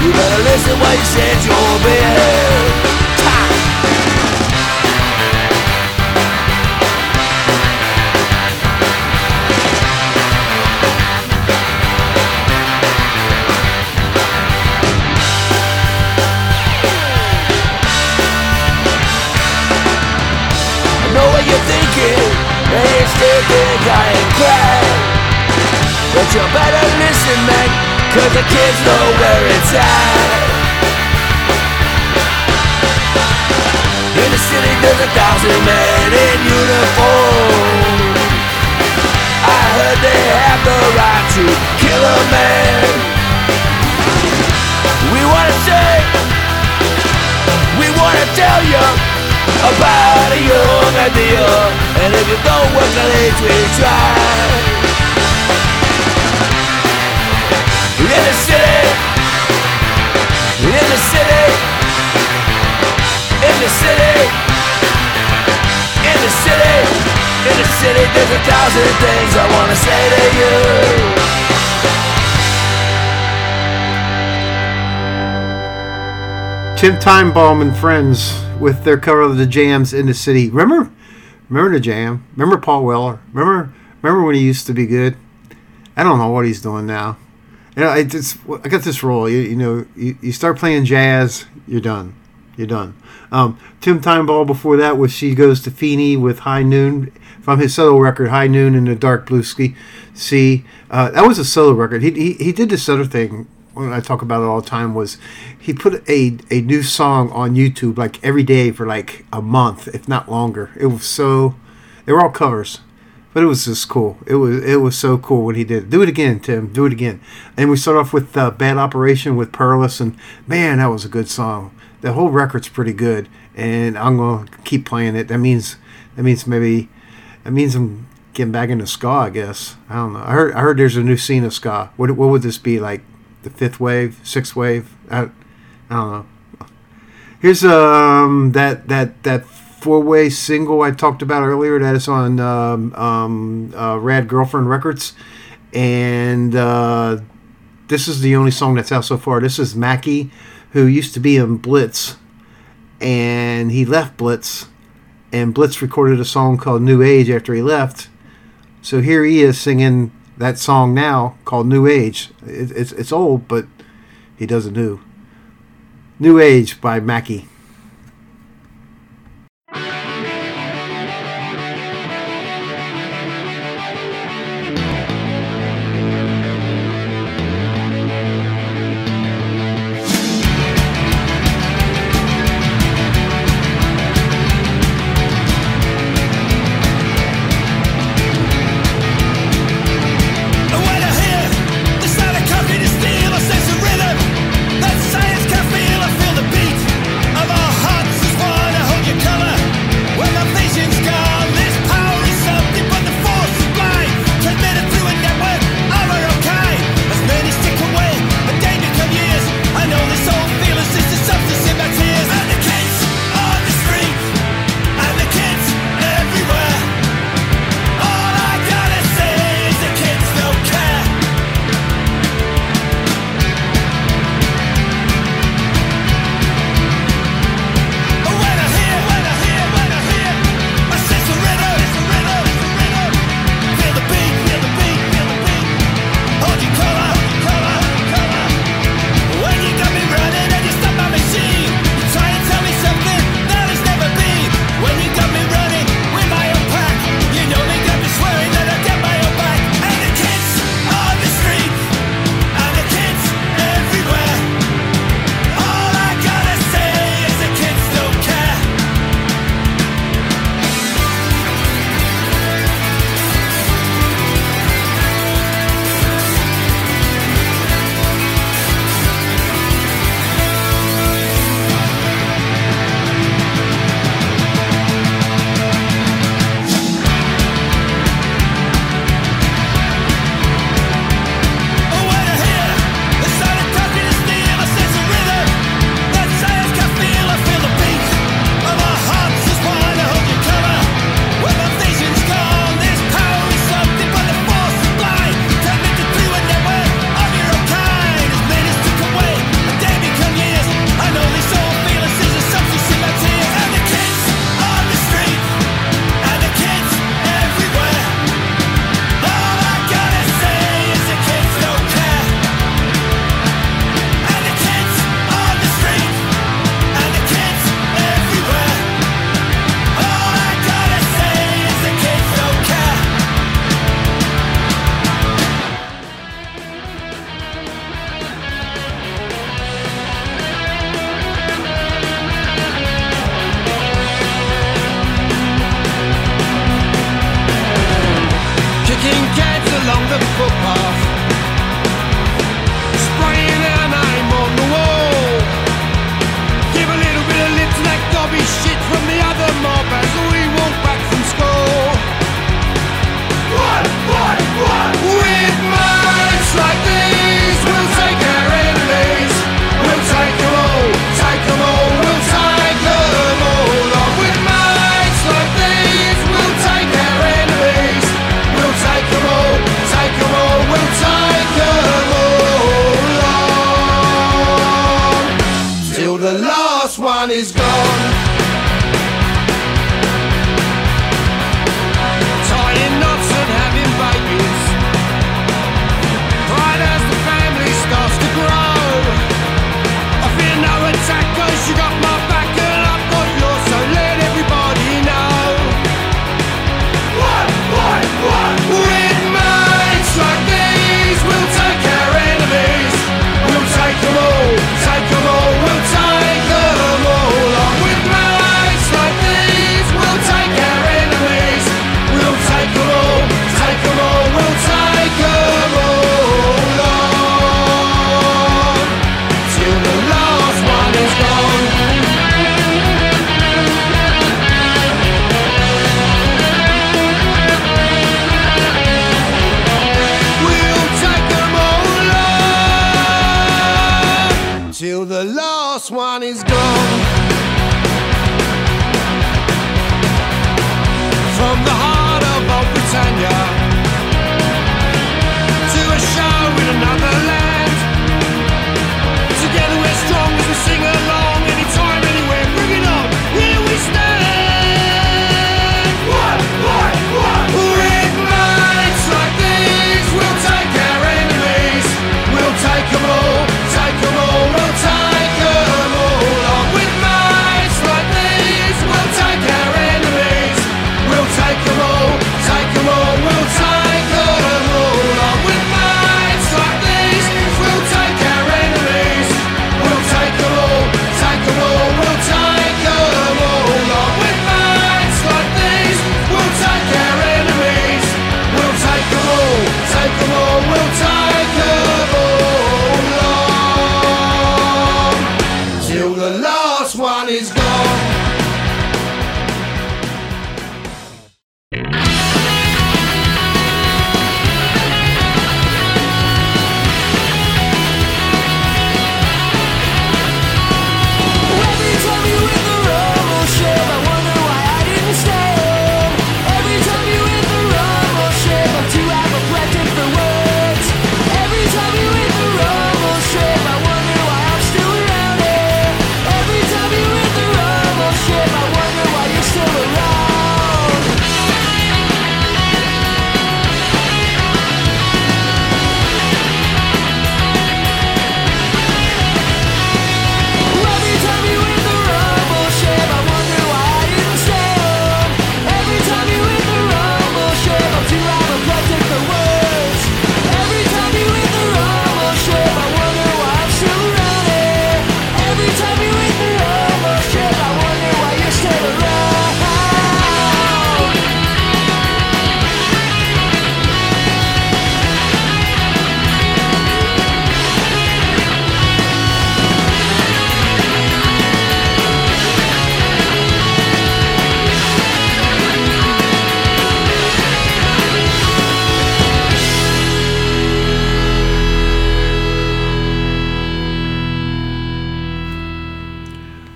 You better listen while you set your bed I know what you're thinking. And still think I ain't crack But you better listen, man Cause the kids know where it's at. In the city there's a thousand men in uniform. I heard they have the right to kill a man. We wanna say We wanna tell you about a young idea. And if you don't work at age we try In the city In the city In the city In the city In the city There's a thousand things I wanna say to you Tim Timebomb and friends with their cover of the Jams in the City. Remember, remember the Jam? Remember Paul Weller? Remember, remember when he used to be good? I don't know what he's doing now. You know, I just I got this rule. You, you know, you, you start playing jazz, you're done. You're done. Um, Tim Timebomb before that was She Goes to Finos with High Noon from his solo record High Noon in the Dark Blue Ski Sea. Uh, that was a solo record. He, he he did this other thing when I talk about it all the time was he put a a new song on YouTube like every day for like a month, if not longer. It was so they were all covers. But it was just cool. It was it was so cool what he did. Do it again, Tim. Do it again. And we start off with uh, "Bad Operation" with Peerless, and man, that was a good song. The whole record's pretty good, and I'm gonna keep playing it. That means that means maybe that means I'm getting back into ska. I guess I don't know. I heard I heard there's a new scene of ska. What what would this be like? The fifth wave, sixth wave? I, I don't know. Here's um that that that four way single I talked about earlier. That is on um, um, uh, Rad Girlfriend Records, and uh, this is the only song that's out so far. This is Mackie, who used to be in Blitz, and he left Blitz, and Blitz recorded a song called New Age after he left. So here he is singing that song now called New Age. It, it's it's old, but he does it new. New Age by Mackie.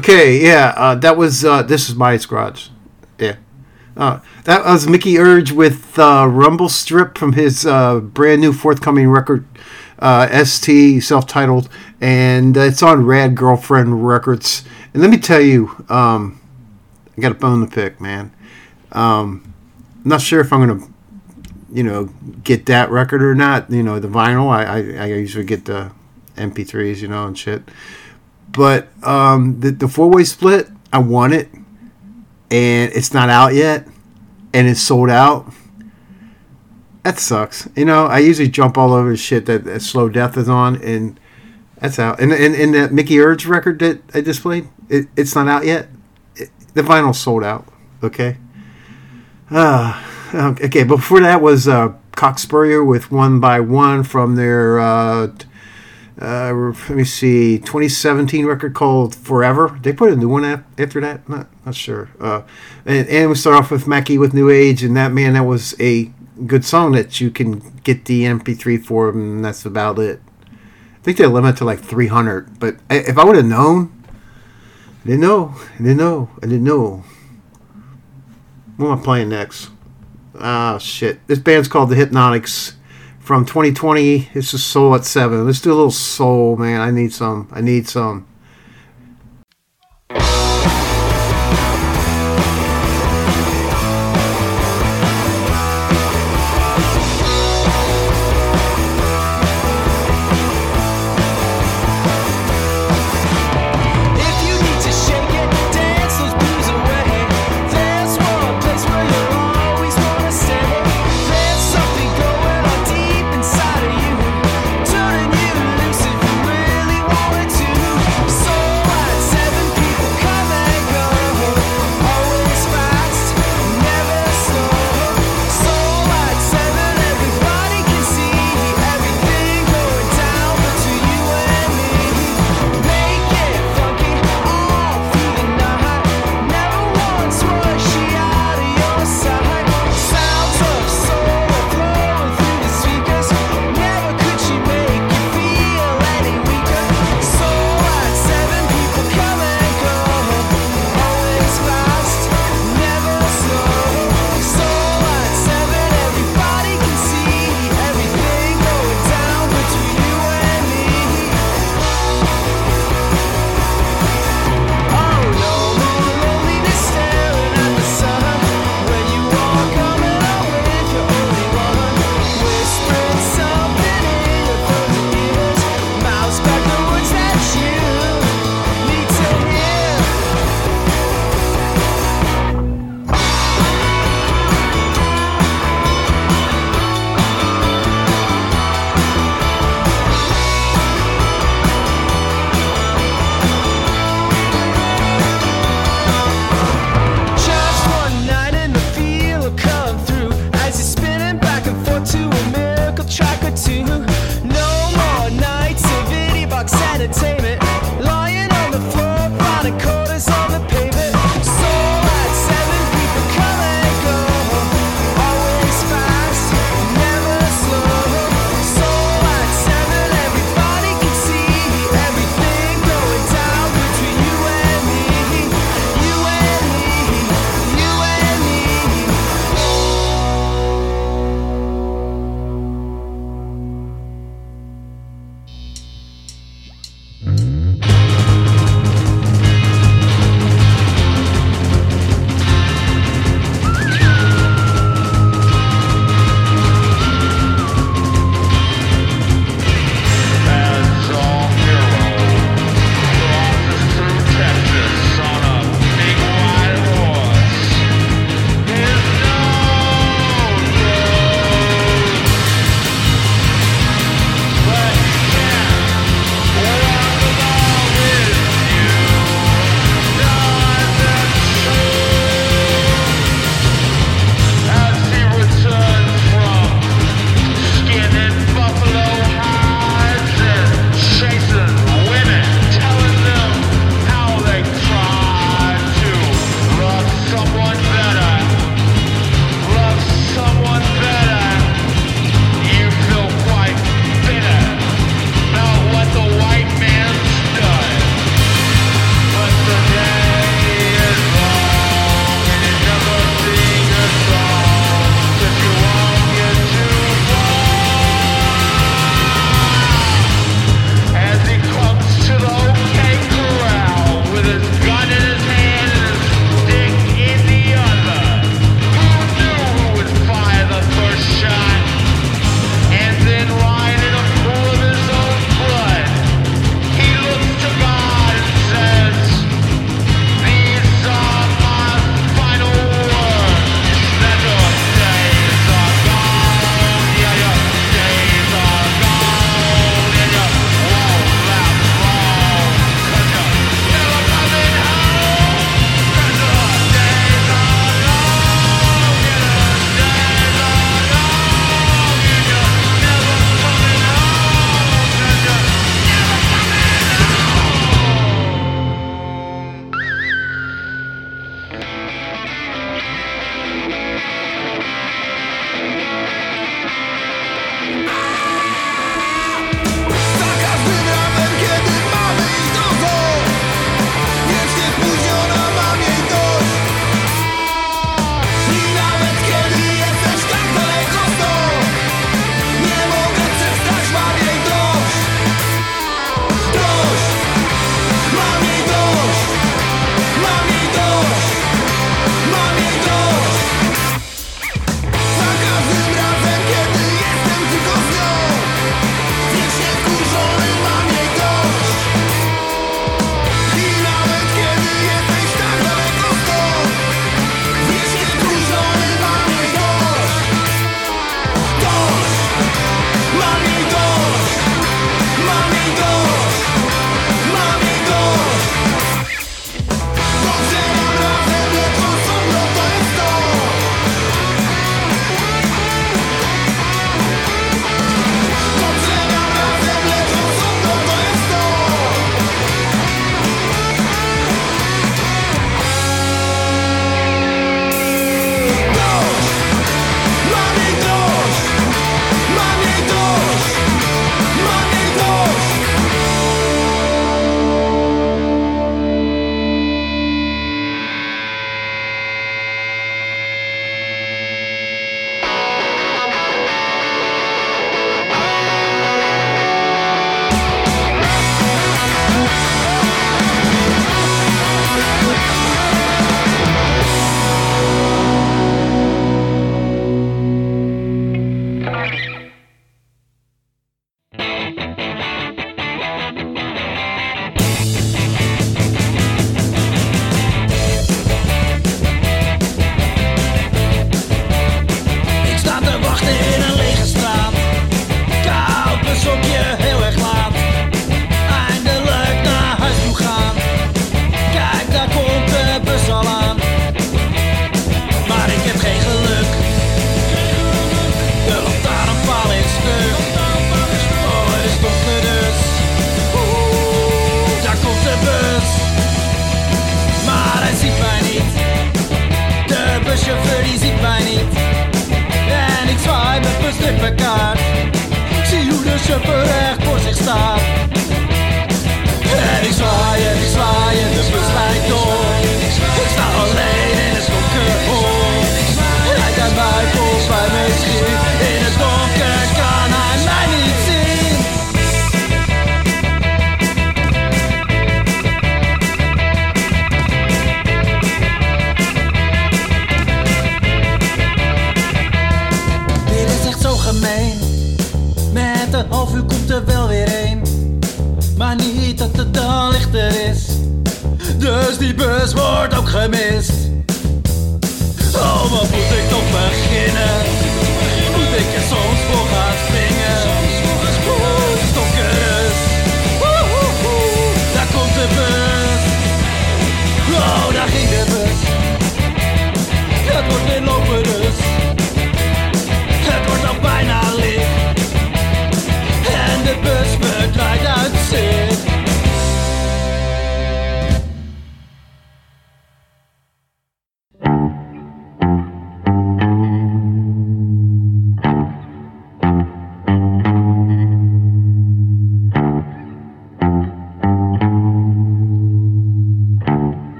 Okay, yeah, uh, that was uh, this is my garage. Yeah, uh, that was Mikey Erg with uh, Rumble Strip from his uh, brand new forthcoming record, uh, ST self-titled, and it's on Rad Girlfriend Records. And let me tell you, um, I got a bone to pick, man. Um, I'm not sure if I'm gonna, you know, get that record or not. You know, the vinyl. I I, I usually get the MP3s, you know, and shit. But um, the the four way split, I want it, and it's not out yet, and it's sold out. That sucks. You know, I usually jump all over shit that, that Slow Death is on, and that's out. And and, and that Mikey Erg record that I just played, it, it's not out yet. It, the vinyl's sold out. Okay. Uh, okay, before that was uh, Spurrier with One by One from their, uh, uh, let me see, 2017 record called Forever. They put a new one after that? Not, not sure. Uh, and, and we start off with Mackie with New Age, and that, man, that was a good song that you can get the MP3 for, and that's about it. I think they limit to like 300, but I, if I would have known, I didn't know, I didn't know, I didn't know. What am I playing next? Ah, shit. This band's called The Hypnotics from 2020. This is Soul at 7. Let's do a little soul, man. I need some. I need some.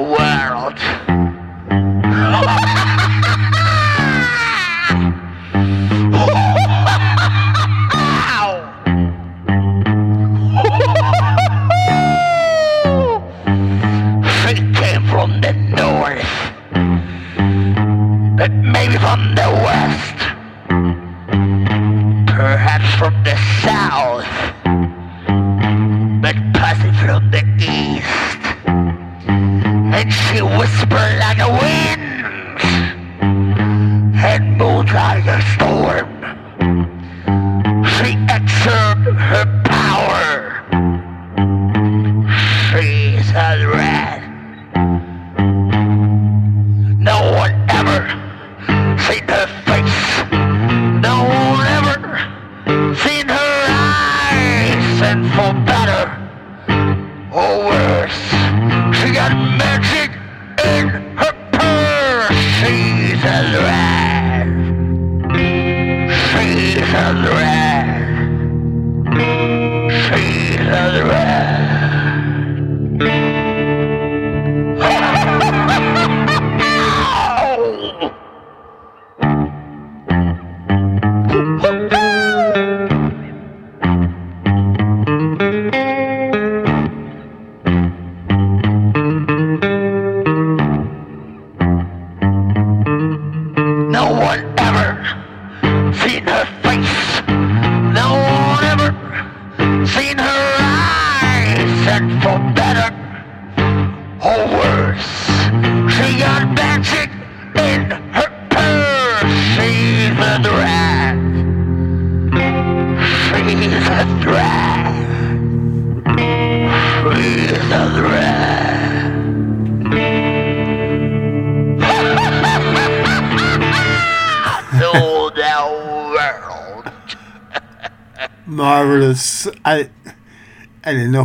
world.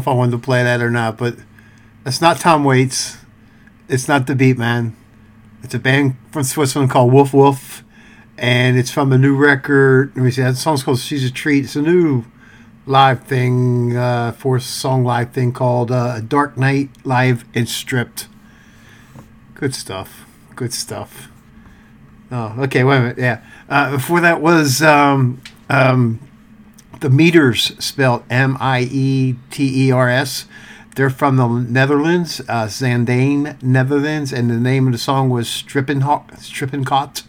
I wanted to play that or not, but that's not Tom Waits. It's not the Beat Man. It's a band from Switzerland called Wolf Wolf, and it's from a new record. Let me see. That song's called "She's a Treat." It's a new live thing, uh, four song live thing called uh, "Dark Night Live and Stripped." Good stuff. Good stuff. Oh, okay. Wait a minute. Yeah. Uh, before that was um, um, the Mieters, spelled M I E T E R S. They're from the Netherlands, uh, Zaandam, Netherlands, and the name of the song was Strippenkot,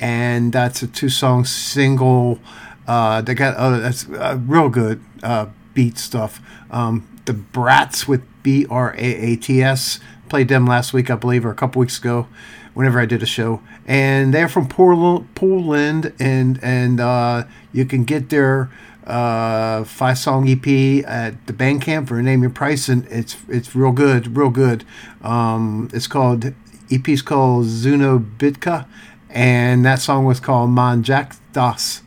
and that's a two-song single. Uh, they got uh, that's uh, real good uh, beat stuff. Um, the Brats with B R A A T S played them last week, I believe, or a couple weeks ago, whenever I did a show. And they're from Portland, Poland, and and uh, you can get their uh, five song EP at the Bandcamp for Name Your Price, and it's it's real good, real good. Um, it's called EP's called Zuno Bitka, and that song was called Man Jack Das.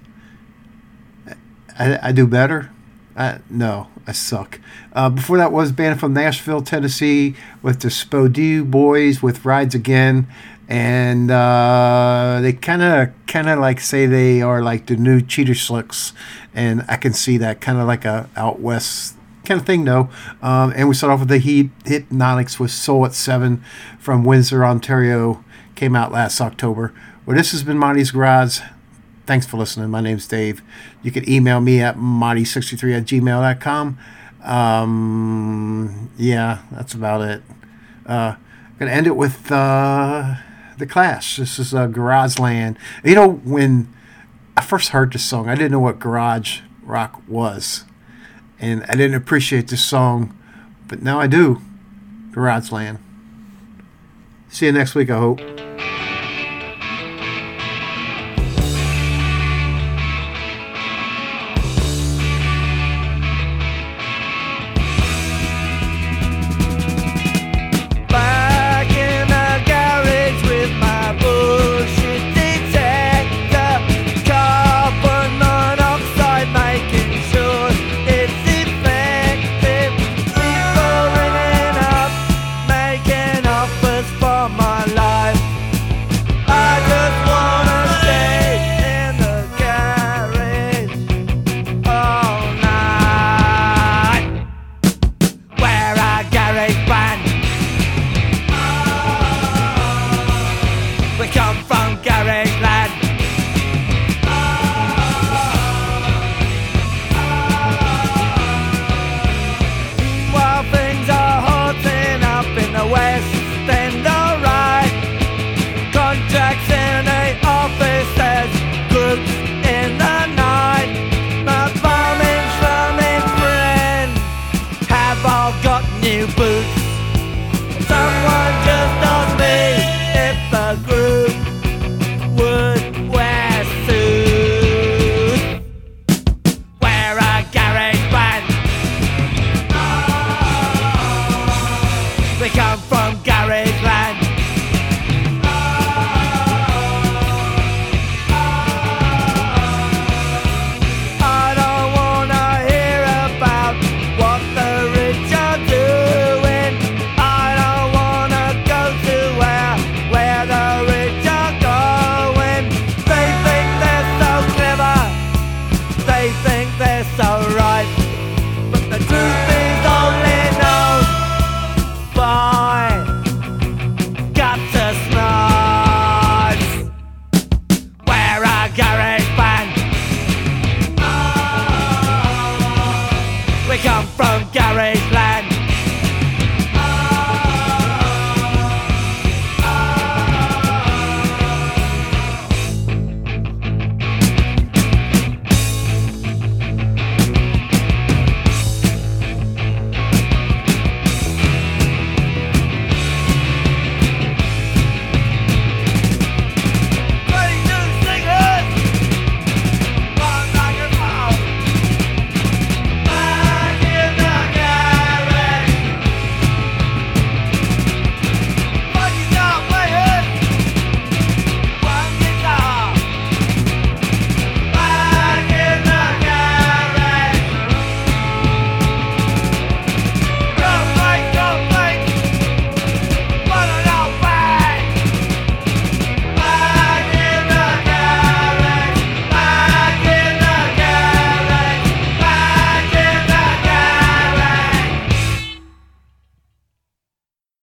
I, I do better. Uh, no, I suck. Uh, before that was band from Nashville, Tennessee, with the Spodee Boys with Rides Again, and uh, they kind of kind of like say they are like the new Cheater Slicks, and I can see that kind of like a out west kind of thing, though Um, and we start off with the Heat Hypnotics with Soul at Seven from Windsor, Ontario, came out last October. Well, this has been Monty's Garage. Thanks for listening. My name's Dave. You can email me at monty63 at gmail.com. Um, yeah, that's about it. Uh, to end it with uh, The Clash. This is uh, Garage Land. You know, when I first heard this song, I didn't know what garage rock was. And I didn't appreciate this song, but now I do. Garage Land. See you next week, I hope.